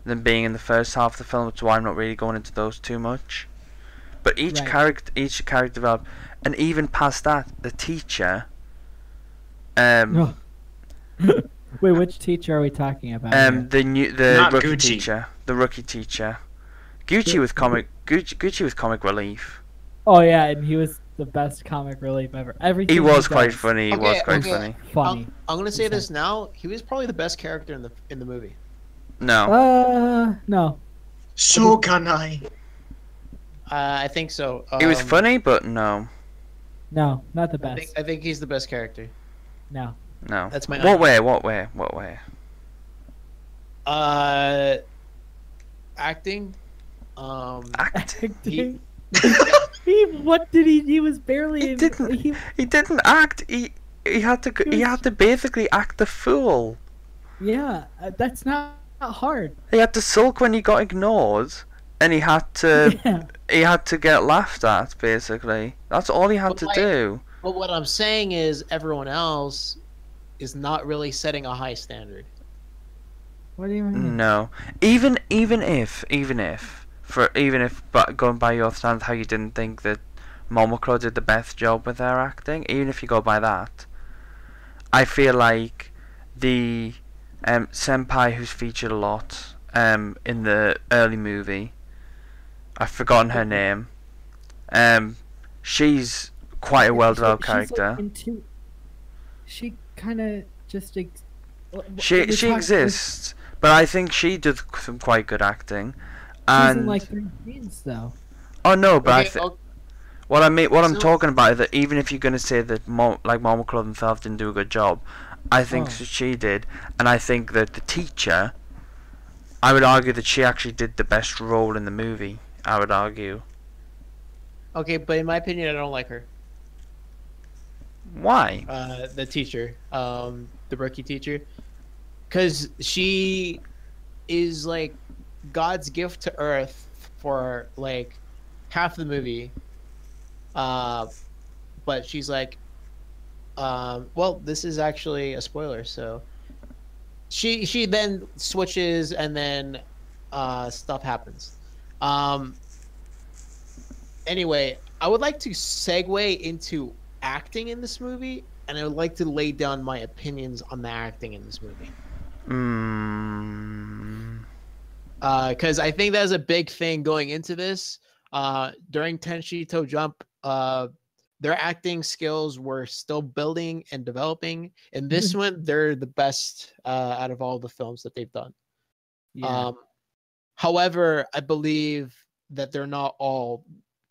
than being in the first half of the film, which is why I'm not really going into those too much. But each Right. character, each character developed, and even past that, the teacher. Um, Oh. <laughs> Wait, which teacher are we talking about? um, here? the new the Not rookie Gucci. teacher, the rookie teacher. Gucci Gu- was comic. Gucci, Gucci was comic relief. Oh yeah, and he was the best comic relief ever. Everything He was quite funny. He Okay, was quite okay. funny. Funny. I'm gonna say Insane. this now. He was probably the best character in the in the movie. No, Uh, no. So can I. Uh, I think so. he was Um, funny, but no, No, not the I best. think, I think he's the best character. No. no. That's my. What way? What way? What way? Uh, acting. Um, Acting. <laughs> he, <laughs> he what did he he was barely He in- didn't. he, He didn't act. He he had to. He He was- had to basically act the fool. yeah uh, that's not, not hard He had to sulk when he got ignored, and he had to. <laughs> yeah. he had to get laughed at. Basically, that's all he had But to like- do. but what I'm saying is everyone else is not really setting a high standard. what do you mean No, even even if even if for even if but going by your standard, how you didn't think that Momoko did the best job with her acting, even if you go by that, I feel like the um, senpai who's featured a lot um, in the early movie, I've forgotten her name. Um, she's quite a well developed She's, like, character. into- she kind of just ex- w- w- She she talking- exists, but I think she does some quite good acting. she's in like three scenes though oh no, but I Okay, th- oh, what I mean, what I'm So- talking about is that even if you're gonna say that Mo- like Momoclo themselves didn't do a good job, I think Oh. she did, and I think that the teacher, I would argue that she actually did the best role in the movie. I would argue. okay, but in my opinion, I don't like her. Why? Uh, the teacher, um, the rookie teacher, because she is like God's gift to Earth for like half the movie. Uh, but she's like, um, well, this is actually a spoiler, so she she then switches and then uh, stuff happens. Um, anyway, I would like to segue into acting in this movie, and I would like to lay down my opinions on the acting in this movie. Mm, because I think that's a big thing going into this. Uh, during Tenshi To Jump, uh, their acting skills were still building and developing. And this one, they're the best uh, out of all the films that they've done. yeah Um, however, I believe that they're not all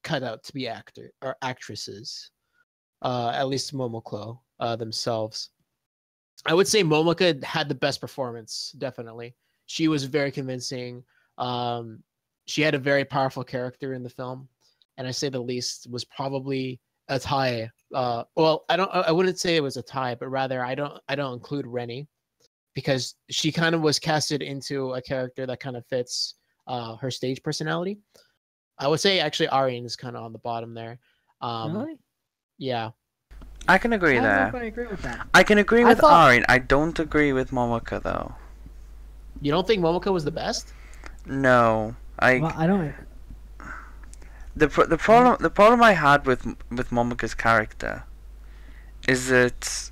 cut out to be actor or actresses. Uh, at least Momoclo uh, themselves. I would say Momoka had the best performance. Definitely, she was very convincing. Um, she had a very powerful character in the film, and I say the least was probably a tie. Uh, well, I don't. I I wouldn't say it was a tie, but rather I don't. I don't include Reni because she kind of was casted into a character that kind of fits uh, her stage personality. I would say actually Arian is kind of on the bottom there. Um, really Yeah. I can I agree don't there. if I agree with that I can agree I with thought- Arin. I don't agree with Momoka though. You don't think Momoka was the best? No, I well, I don't the pr- the problem the problem I had with with Momoka's character is that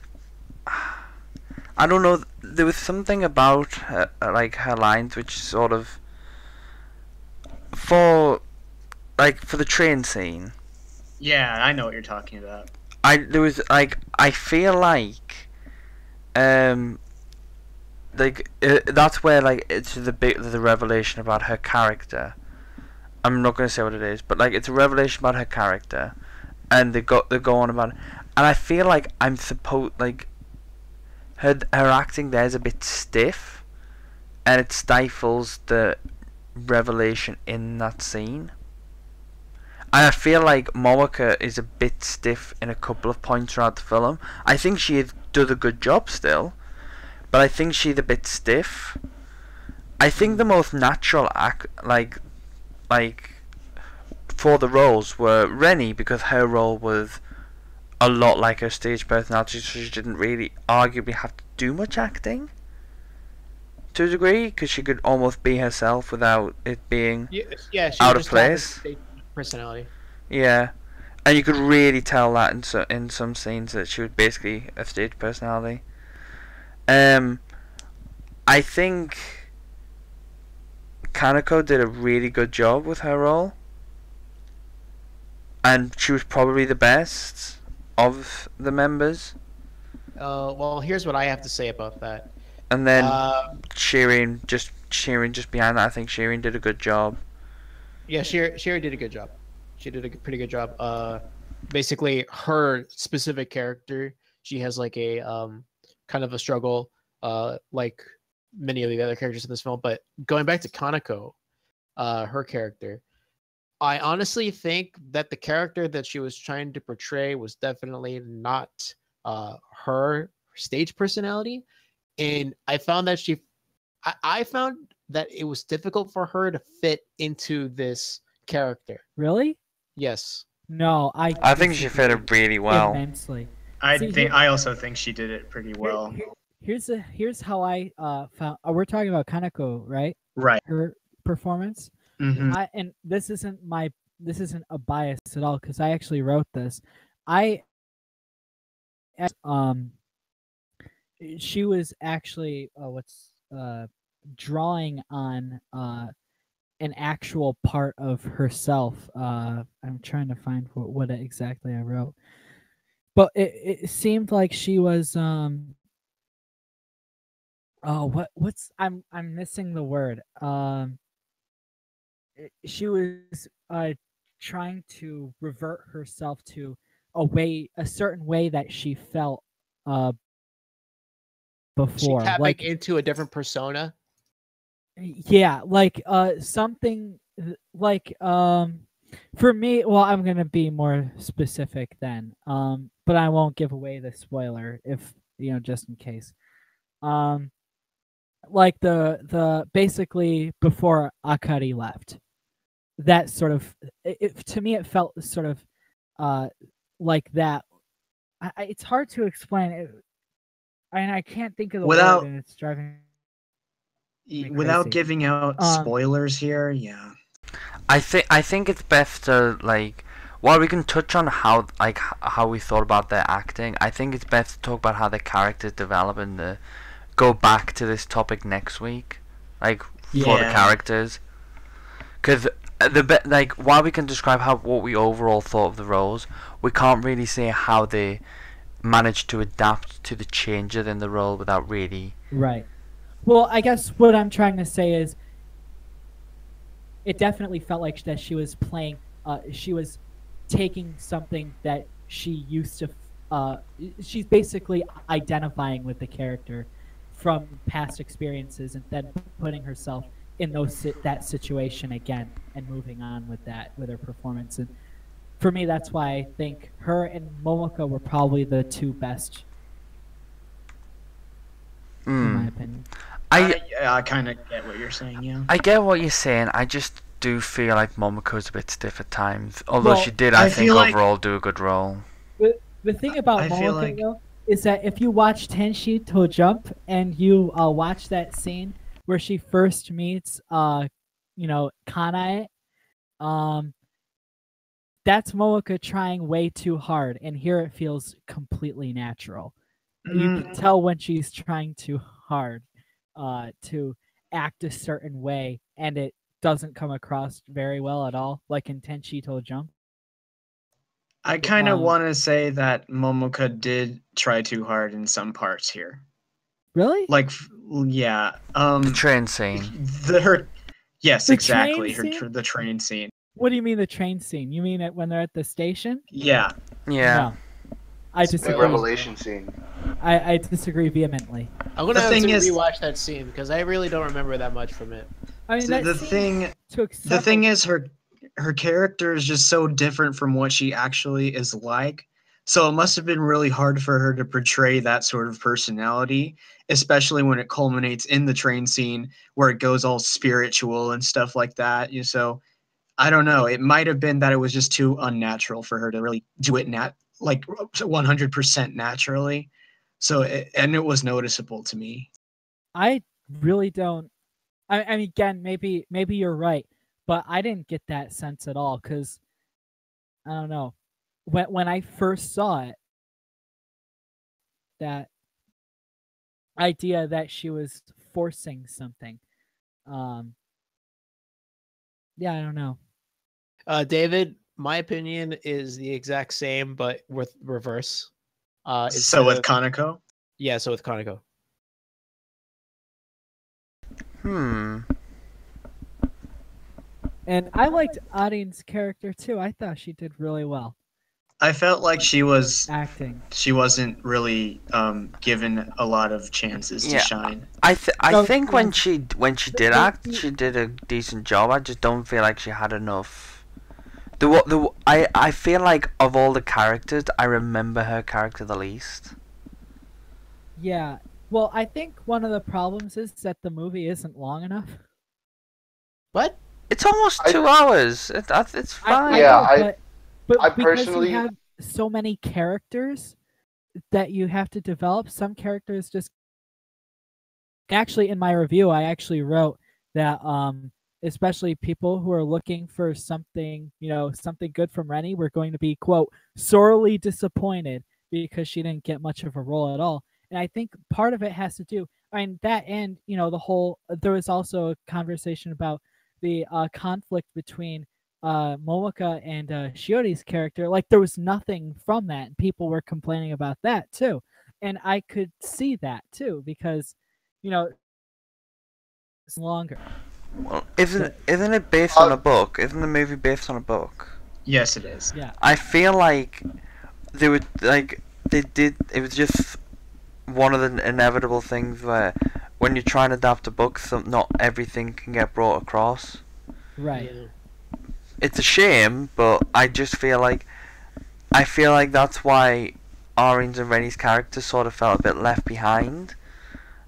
I don't know there was something about her, like her lines which sort of for like for the train scene Yeah, I know what you're talking about. I there was like I feel like um like uh, that's where like it's the big the revelation about her character. I'm not gonna say what it is, but like it's a revelation about her character, and they go they go on about, it. and I feel like I'm supposed like her her acting there is a bit stiff, and it stifles the revelation in that scene. And I feel like Momoka is a bit stiff in a couple of points throughout the film. I think she does a good job still, but I think she's a bit stiff. I think the most natural act, like, like, for the roles were Reni because her role was a lot like her stage personality, so she didn't really arguably have to do much acting. To a degree, because she could almost be herself without it being Yeah, yeah. Out of just have a place? personality. Yeah, and you could really tell that in so, in some scenes that she was basically a stage personality. Um, I think Kanako did a really good job with her role, and she was probably the best of the members. Uh, well, here's what I have to say about that. And then Uh, Shireen just Shireen just behind that. I think Shireen did a good job. yeah, Sherry, Sherry did a good job. She did a pretty good job. Uh, basically, her specific character, she has like a um, kind of a struggle, uh, like many of the other characters in this film. But going back to Kanako, uh, her character, I honestly think that the character that she was trying to portray was definitely not uh, her stage personality, and I found that she, I, I found that it was difficult for her to fit into this character. Really? Yes. No, I. I think she fit it really well. immensely. I See, think I also think she did it pretty well. here- here's a here's how I uh found. Uh, we're talking about Kanako, right? Right. Her performance. hmm I and this isn't my this isn't a bias at all because I actually wrote this. I um she was actually uh, what's uh drawing on uh an actual part of herself. Uh I'm trying to find what, what exactly I wrote. But it, it seemed like she was um oh what what's I'm I'm missing the word. Um she was uh trying to revert herself to a way a certain way that she felt uh before She tapping like into a different persona. yeah like uh something like um for me well i'm gonna be more specific then um but i won't give away the spoiler if you know just in case um like the the basically before akari left that sort of it, it- to me it felt sort of uh like that I, I- it's hard to explain it and i can't think of the Without- word and it's driving Without giving out Um, spoilers here, yeah. I think I think it's best to like while we can touch on how like how we thought about their acting. I think it's best to talk about how the characters develop and uh, go back to this topic next week, like for the characters. Because the be- like while we can describe how what we overall thought of the roles, we can't really say how they managed to adapt to the changes in the role without really. Right. Well, I guess what I'm trying to say is it definitely felt like that she was playing uh she was taking something that she used to uh she's basically identifying with the character from past experiences and then putting herself in those that situation again and moving on with that with her performance and for me that's why I think her and Momoka were probably the two best in my Mm. opinion. I I, I kind of get what you're saying, yeah. I get what you're saying. I just do feel like Momoka's a bit stiff at times. Although Well, she did, I, I think, feel like- overall do a good role. The the thing about I feel like- though is that if you watch Tenshi to Jump and you uh, watch that scene where she first meets uh you know Kanae, um that's Momoka trying way too hard and here it feels completely natural. You Mm, can tell when she's trying too hard uh to act a certain way and it doesn't come across very well at all like in Tenshi to Jump. I kind of um, want to say that Momoka did try too hard in some parts here. Really? Like, yeah, um, The train scene. the her, yes, The exactly, train her tr- the train scene. What do you mean the train scene? You mean it when they're at the station? Yeah, Yeah. No. I Big disagree. revelation scene. I, I disagree vehemently. I'm gonna The have thing to is- rewatch that scene because I really don't remember that much from it. I mean, So that the scene thing, took the thing is her, her character is just so different from what she actually is like. So it must have been really hard for her to portray that sort of personality, especially when it culminates in the train scene where it goes all spiritual and stuff like that. You so I don't know. It might have been that it was just too unnatural for her to really do it nat like 100% naturally. So it, and it was noticeable to me. I really don't. I, I mean, again, maybe maybe you're right, but I didn't get that sense at all because I don't know when when I first saw it, that idea that she was forcing something. Um, yeah, I don't know. Uh, David, my opinion is the exact same, but with reverse. Uh, so with of- Kanako, yeah, so with Kanako. Hmm. And I liked Arin's character too. I thought she did really well I felt like she was acting. she wasn't really um, given a lot of chances to shine. I th- I So, think when she when she did the- act, the- she did a decent job. I just don't feel like she had enough. The wa- the wa- I I feel like of all the characters, I remember her character the least. Yeah. Well, I think one of the problems is that the movie isn't long enough. What? It's almost I- two hours. It, it's fine. I Yeah, know, I- but, but I because personally- you have so many characters that you have to develop, some characters just actually in my review I actually wrote that um especially people who are looking for something, you know, something good from Reni were going to be quote sorely disappointed because she didn't get much of a role at all. And I think part of it has to do I mean that and you know the whole there was also a conversation about the uh, conflict between uh Momoka and uh Shiori's character like there was nothing from that and people were complaining about that too and I could see that too because you know it's longer Well, isn't isn't it based on a book? Isn't the movie based on a book? Yes, it is. yeah I feel like they would like they did. It was just one of the inevitable things where when you try and adapt a book, some, not everything can get brought across. right Yeah. It's a shame, but I just feel like I feel like that's why Orange and Reni's characters sort of felt a bit left behind.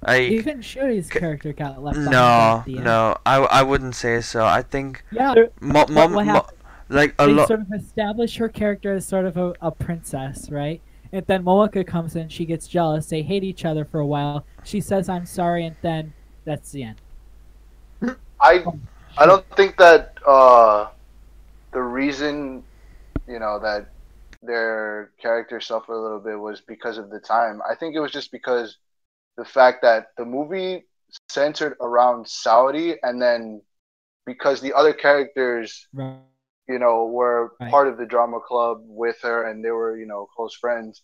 Like even Shiori's c- character got left behind no, at the end. no, I, I wouldn't say so. I think yeah mo- mo- what mo- like a lot. sort of establish her character as sort of a, a princess, right? And then Momoka comes in, she gets jealous, they hate each other for a while. She says, I'm sorry, and then that's the end. I I don't think that uh, the reason you know that their character suffered a little bit was because of the time. I think it was just because the fact that the movie centered around Saori, and then because the other characters Right. You know, were Right. part of the drama club with her and they were, you know, close friends.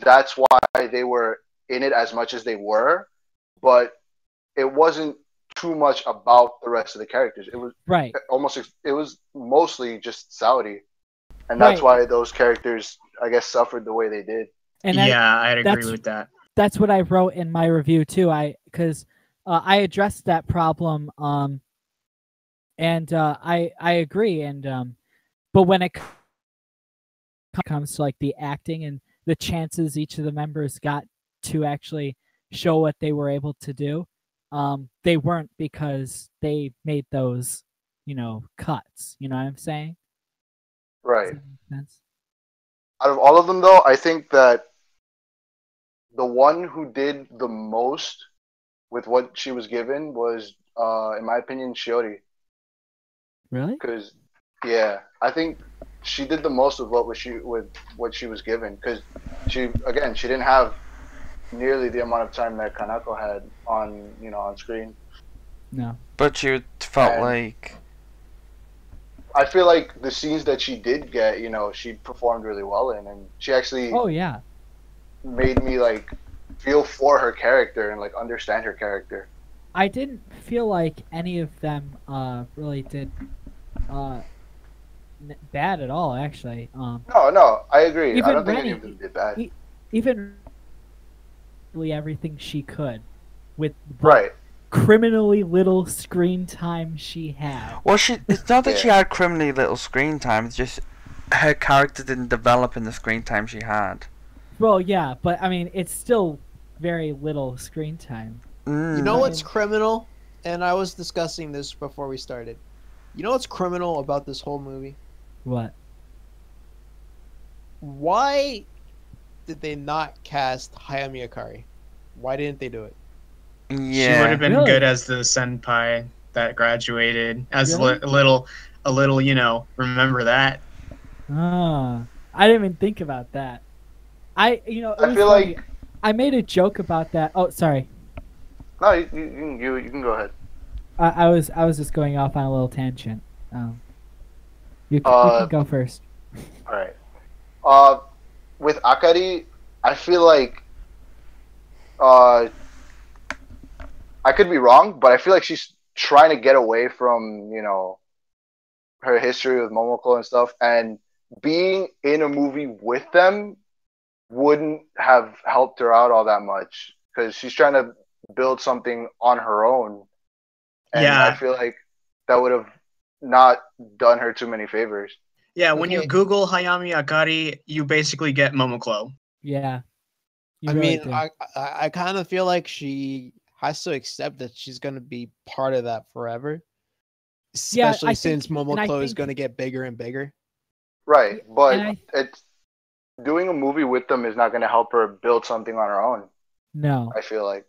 That's why they were in it as much as they were, but it wasn't too much about the rest of the characters. It was Right. almost it was mostly just Saori. And that's Right. why those characters I guess suffered the way they did. And that, yeah, I'd agree that's- with that. that's what I wrote in my review too. I because uh, I addressed that problem, um, and uh, I I agree. And um, but when it comes to like the acting and the chances each of the members got to actually show what they were able to do, um, they weren't because they made those you know cuts. You know what I'm saying? Right. that make sense? Out of all of them though, I think that the one who did the most with what she was given was uh in my opinion Shiori. Really? because yeah, I think she did the most of what was she with what she was given because she again she didn't have nearly the amount of time that Kanako had on you know on screen. No. But you felt And- like I feel like the scenes that she did get, you know, she performed really well in, and she actually Oh yeah. made me like feel for her character and like understand her character. I didn't feel like any of them uh really did uh n- bad at all actually. Um No, no, I agree. I Even don't think any of them did bad. e- even really everything she could with what Right. criminally little screen time she had. Well, she. It's not that she had criminally little screen time. It's just her character didn't develop in the screen time she had. Well, yeah, but I mean, it's still very little screen time. Mm. You know what's criminal? And I was discussing this before we started. You know what's criminal about this whole movie? What? Why did they not cast Hayami Akari? Why didn't they do it? Yeah, She would have been Really? good as the senpai that graduated. As Really? li- a little, a little, you know, remember that. Ah, I didn't even think about that. I, you know, I feel funny. like I made a joke about that. Oh, sorry. no, you, you, you, you, you can go ahead. I, I was, I was just going off on a little tangent. Um, you, c- you Uh, can go first. <laughs> All right. Uh, with Akari, I feel like uh, I could be wrong, but I feel like she's trying to get away from you know her history with Momoclo and stuff, and being in a movie with them wouldn't have helped her out all that much because she's trying to build something on her own, and Yeah. I feel like that would have not done her too many favors. Yeah, when you Google Hayami Akari, you basically get Momoclo. Yeah. You I really mean, do. I I, I kind of feel like she has to accept that she's gonna be part of that forever. Yeah, Especially think- since and I Momoclo is gonna get bigger and bigger. Right, but I- it's doing a movie with them is not going to help her build something on her own. no. I feel like.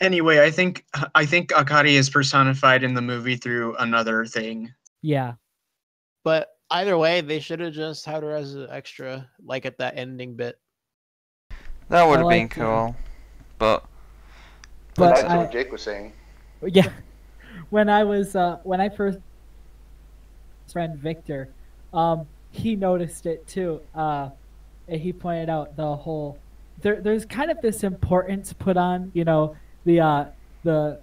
Anyway, I think I think Akari is personified in the movie through another thing. Yeah. But either way, they should have just had her as an extra, like at that ending bit. That would I have been like that. cool. But But that's I, what Jake was saying. Yeah. <laughs> When I was uh when I first friend Victor, um, he noticed it too. Uh and he pointed out the whole there there's kind of this importance put on, you know, the uh the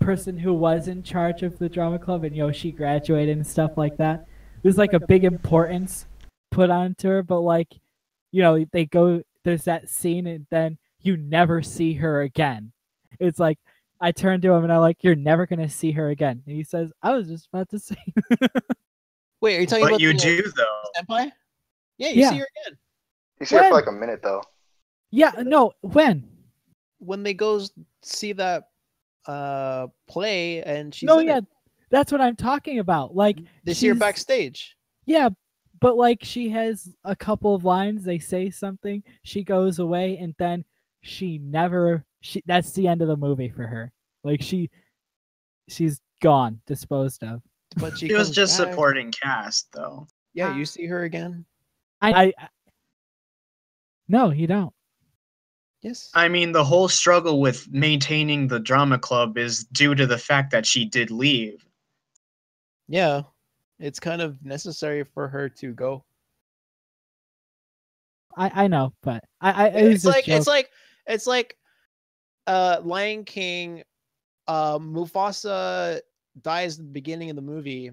person who was in charge of the drama club and you know she graduated and stuff like that. There's like a big importance put onto her, but like you know, they go there's that scene and then you never see her again. It's like I turned to him and I'm like, "You're never gonna see her again." And he says, "I was just about to say." <laughs> Wait, are you talking But about you the do though. senpai? Yeah, you Yeah. see her again You see her for like a minute though. yeah, no. When? When they goes see that uh play and she's no, in yeah, it. that's what I'm talking about. Like, They see her backstage. yeah, but like she has a couple of lines. They say something. She goes away, and then she never. She that's the end of the movie for her. Like she, she's gone, disposed of. But she He was just back. supporting cast though. Yeah, you see her again. I, I, I no, you don't. Yes. I mean, the whole struggle with maintaining the drama club is due to the fact that she did leave. Yeah, it's kind of necessary for her to go. I, I know, but I, I it It's like it's like it's like uh Lion King uh Mufasa dies at the beginning of the movie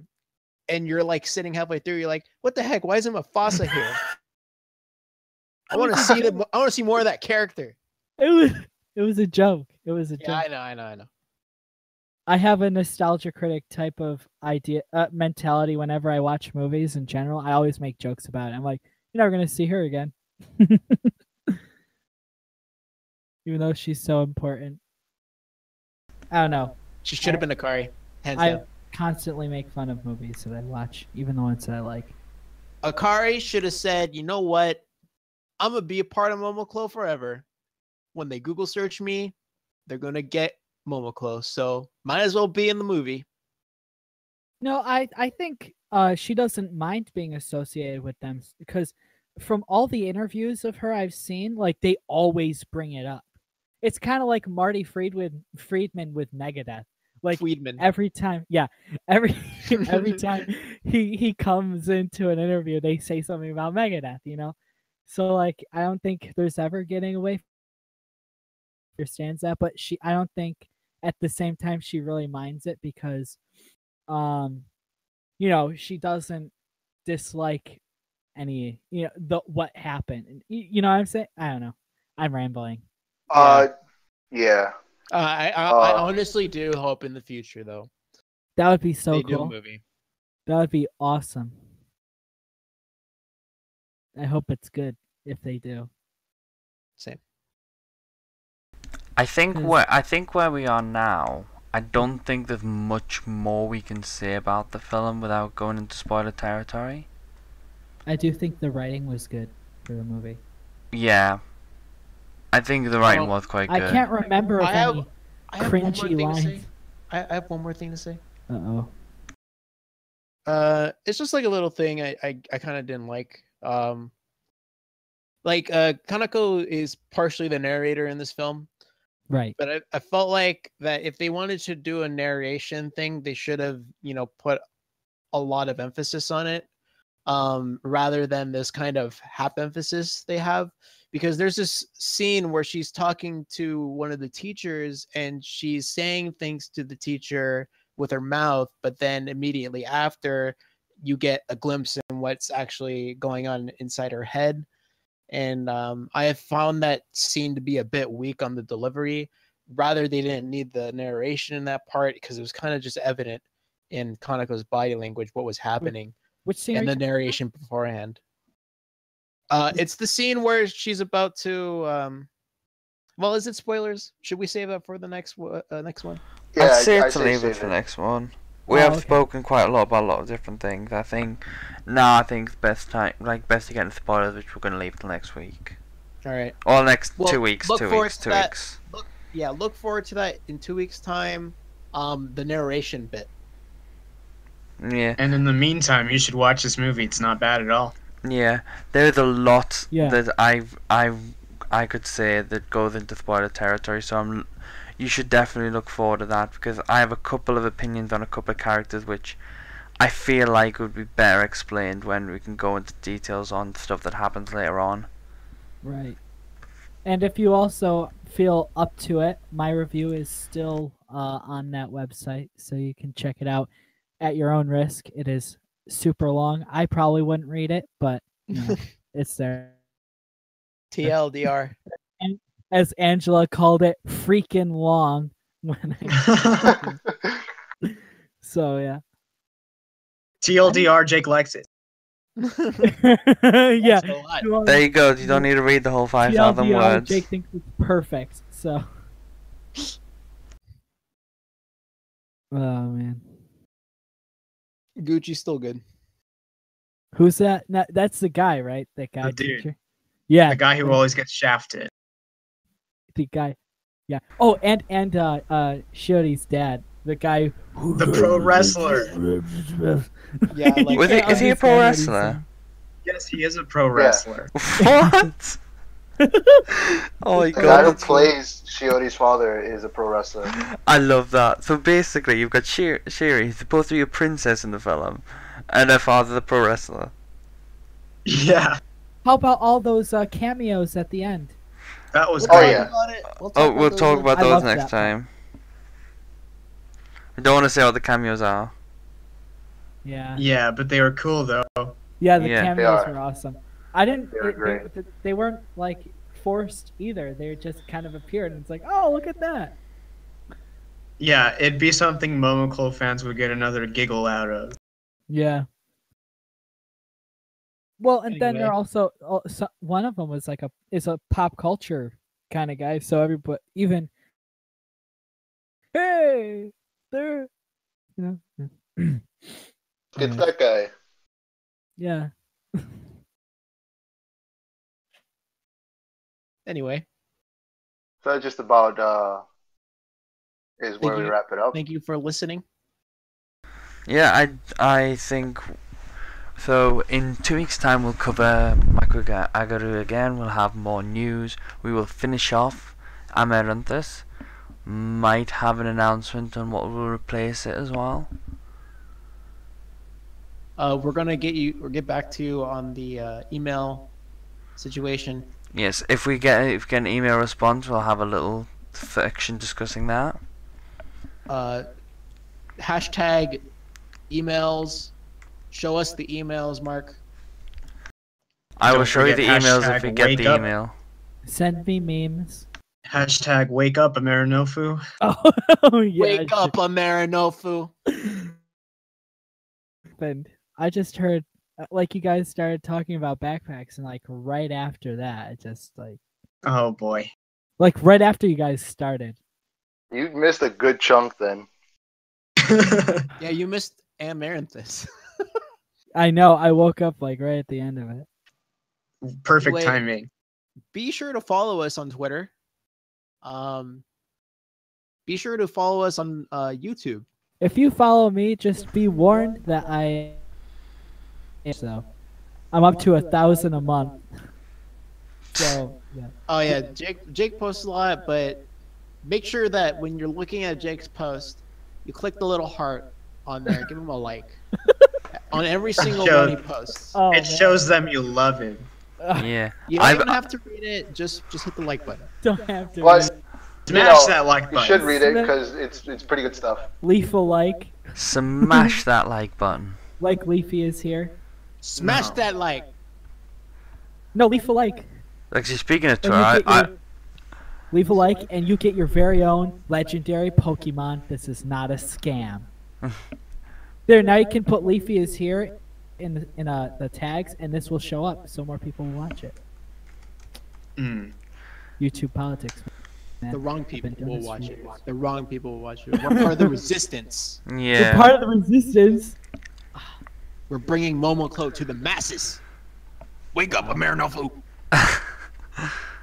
and you're like sitting halfway through you're like what the heck why isn't Mufasa here? <laughs> I want to see the I want to see more of that character. It was <laughs> it was a joke. It was a Yeah, I joke. know, I know, I know. I have a nostalgia critic type of idea uh, mentality whenever I watch movies in general. I always make jokes about it. I'm like, you're never gonna see her again. <laughs> Even though she's so important. I don't know. She should have been Akari. Hands I down. constantly make fun of movies that I watch, even the ones that I like. Akari should have said, you know what? I'm gonna be a part of Momoclo forever. When they Google search me, they're gonna get Momoclo. So might as well be in the movie. No, I I think uh she doesn't mind being associated with them because from all the interviews of her I've seen, like they always bring it up. It's kind of like Marty Friedman Friedman with Megadeth. Like Friedman. every time, yeah, every <laughs> every time he he comes into an interview, they say something about Megadeth, you know. So like, I don't think there's ever getting away. From Understands that, but she, I don't think at the same time she really minds it because, um, you know, she doesn't dislike any, you know, the what happened. You, you know what I'm saying? I don't know. I'm rambling. Uh, yeah. Uh, I, I, I Uh, honestly do hope in the future though That would be so they do a cool. movie. That would be awesome. I hope it's good if they do. I think Yes. where I think where we are now, I don't think there's much more we can say about the film without going into spoiler territory. I do think the writing was good for the movie. Yeah. I think the writing Well, was quite good. I can't remember of I have- any I have one more cringy thing to say. lines. I, I have one more thing to say. Uh oh. Uh, it's just like a little thing I I, I kind of didn't like. Um, like uh, Kanako is partially the narrator in this film, Right. but I, I felt like that if they wanted to do a narration thing, they should have you know put a lot of emphasis on it, um, rather than this kind of half emphasis they have. Because there's this scene where she's talking to one of the teachers and she's saying things to the teacher with her mouth, but then immediately after, you get a glimpse in what's actually going on inside her head. And um, I have found that scene to be a bit weak on the delivery. Rather, they didn't need the narration in that part because it was kind of just evident in Kanako's body language what was happening Which scene? and the you- narration beforehand. Uh, it's the scene where she's about to. Um, well, is it spoilers? Should we save that for the next uh, next one? Yeah, I'd say I, I to say leave it for the next one. We Oh, have okay. spoken quite a lot about a lot of different things. I think now I think it's best time like best to get into spoilers which we're gonna leave till next week. All right. Or next Well, two weeks, two weeks, two that. weeks. Yeah, look forward to that in two weeks' time. Um, the narration bit. Yeah. And in the meantime, you should watch this movie. It's not bad at all. Yeah, there's a lot Yeah. that I I I could say that goes into spoiler territory. So I'm, you should definitely look forward to that because I have a couple of opinions on a couple of characters which I feel like would be better explained when we can go into details on stuff that happens later on. Right. And if you also feel up to it, my review is still uh, on that website, so you can check it out at your own risk. It is super long. I probably wouldn't read it, but you know, <laughs> it's there. TLDR. As Angela called it, freaking long. When I, <laughs> <laughs> so yeah, TLDR, Jake likes it. <laughs> yeah. That's a lot. you want- There you go. You don't need to read the whole five thousand words. Jake thinks it's perfect. So. Oh man. Gucci's still good. Who's that? No, that's the guy, right? That guy dude. teacher. Yeah, The guy who always gets shafted. The guy. Yeah. Oh, and and uh uh Shiori's dad, the guy. who- The pro wrestler. <laughs> Yeah, like Was he- is he a pro understand what he's wrestler? Yes, he is a pro wrestler. <laughs> what? <laughs> oh my The guy god. who plays Shiori's father is a pro wrestler. I love that. So basically, you've got Shir- Shiri, who's supposed to be a princess in the film, and her father's a pro wrestler. Yeah, How about all those uh, cameos at the end? That was Oh, great. yeah. Oh, we'll talk oh, about I those next time. I don't want to say what the cameos are. Yeah. Yeah, but they were cool though. Yeah, the Yeah. Cameos were awesome. I didn't. They were They, great. they, they weren't like forced either. They just kind of appeared, and it's like, oh, look at that. Yeah, it'd be something Momoclo fans would get another giggle out of. Yeah. Well, and then Anyway. they're also oh, so, one of them was like a is a pop culture kind of guy. So everybody, even hey, there, you know, It's <clears throat> Yeah. that guy. yeah. <laughs> Anyway, So just about uh, is where we you. wrap it up. thank you for listening. Yeah, I I think so. In two weeks' time, we'll cover Maku ga Agaru again. We'll have more news. We will finish off Amaranthus. Might have an announcement on what will replace it as well. Uh, we're gonna get you. Or get back to you on the uh, email situation. Yes, if we get if we get an email response, we'll have a little section discussing that. Uh, hashtag emails. Show us the emails, Mark. I will show you the emails if we get the up. email. Send me memes. Hashtag wake up Amerinofu. <laughs> Oh yeah. Wake up, Amarinofu. And I just heard uh, like you guys started talking about backpacks, and like right after that, it just like Oh boy. like right after you guys started. You missed a good chunk then. <laughs> Yeah, you missed Amaranthus. <laughs> I know. I woke up like right at the end of it. Perfect Wait. timing. Be sure to follow us on Twitter. Um, be sure to follow us on uh, YouTube. If you follow me, just be warned that I. So, I'm up to a thousand a month. <laughs> So yeah. Oh yeah, Jake Jake posts a lot, but make sure that when you're looking at Jake's post, you click the little heart on there. give him a like <laughs> on every single one he posts. Oh, it man. shows them you love him. <laughs> Yeah. You don't I've- even have to read it. Just just hit the like button. Don't have to. But read. Smash know, that like button. you button. should read it because it's it's pretty good stuff. Leaf a like. Smash <laughs> that like button. Like Leafy is here. Smash No. that like. No, leave a like. Actually, speaking of And Twitter, you I, get I, your- leave a like, and you get your very own legendary Pokemon. This is not a scam. <laughs> there, now you can put Leafy is here in the, in uh, the tags, and this will show up, so more people will watch it. Mm. YouTube politics. man. The wrong people will watch it. years. The wrong people will watch it. We're part of the <laughs> resistance. We're yeah. part of the resistance. We're bringing Momoclo to the masses. Wake up, Amerinofu. <laughs>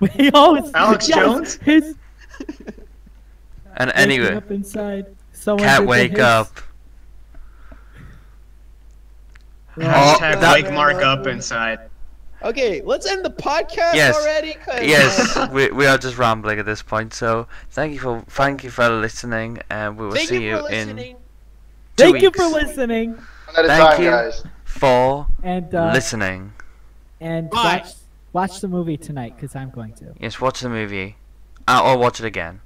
We always Alex yes, Jones? His and anyway, up inside. Someone can't wake hiss. up. Oh, Hashtag that- wake Mark up inside. Okay, let's end the podcast Yes. already. 'cause, Yes, <laughs> we, we are just rambling at this point. So thank you for thank you for listening, and we will Thank see you for in listening. two Thank you for listening, One at a Thank time, you. guys. for and uh, listening. and watch watch the movie tonight because I'm going to. Yes, watch the movie, uh, or watch it again.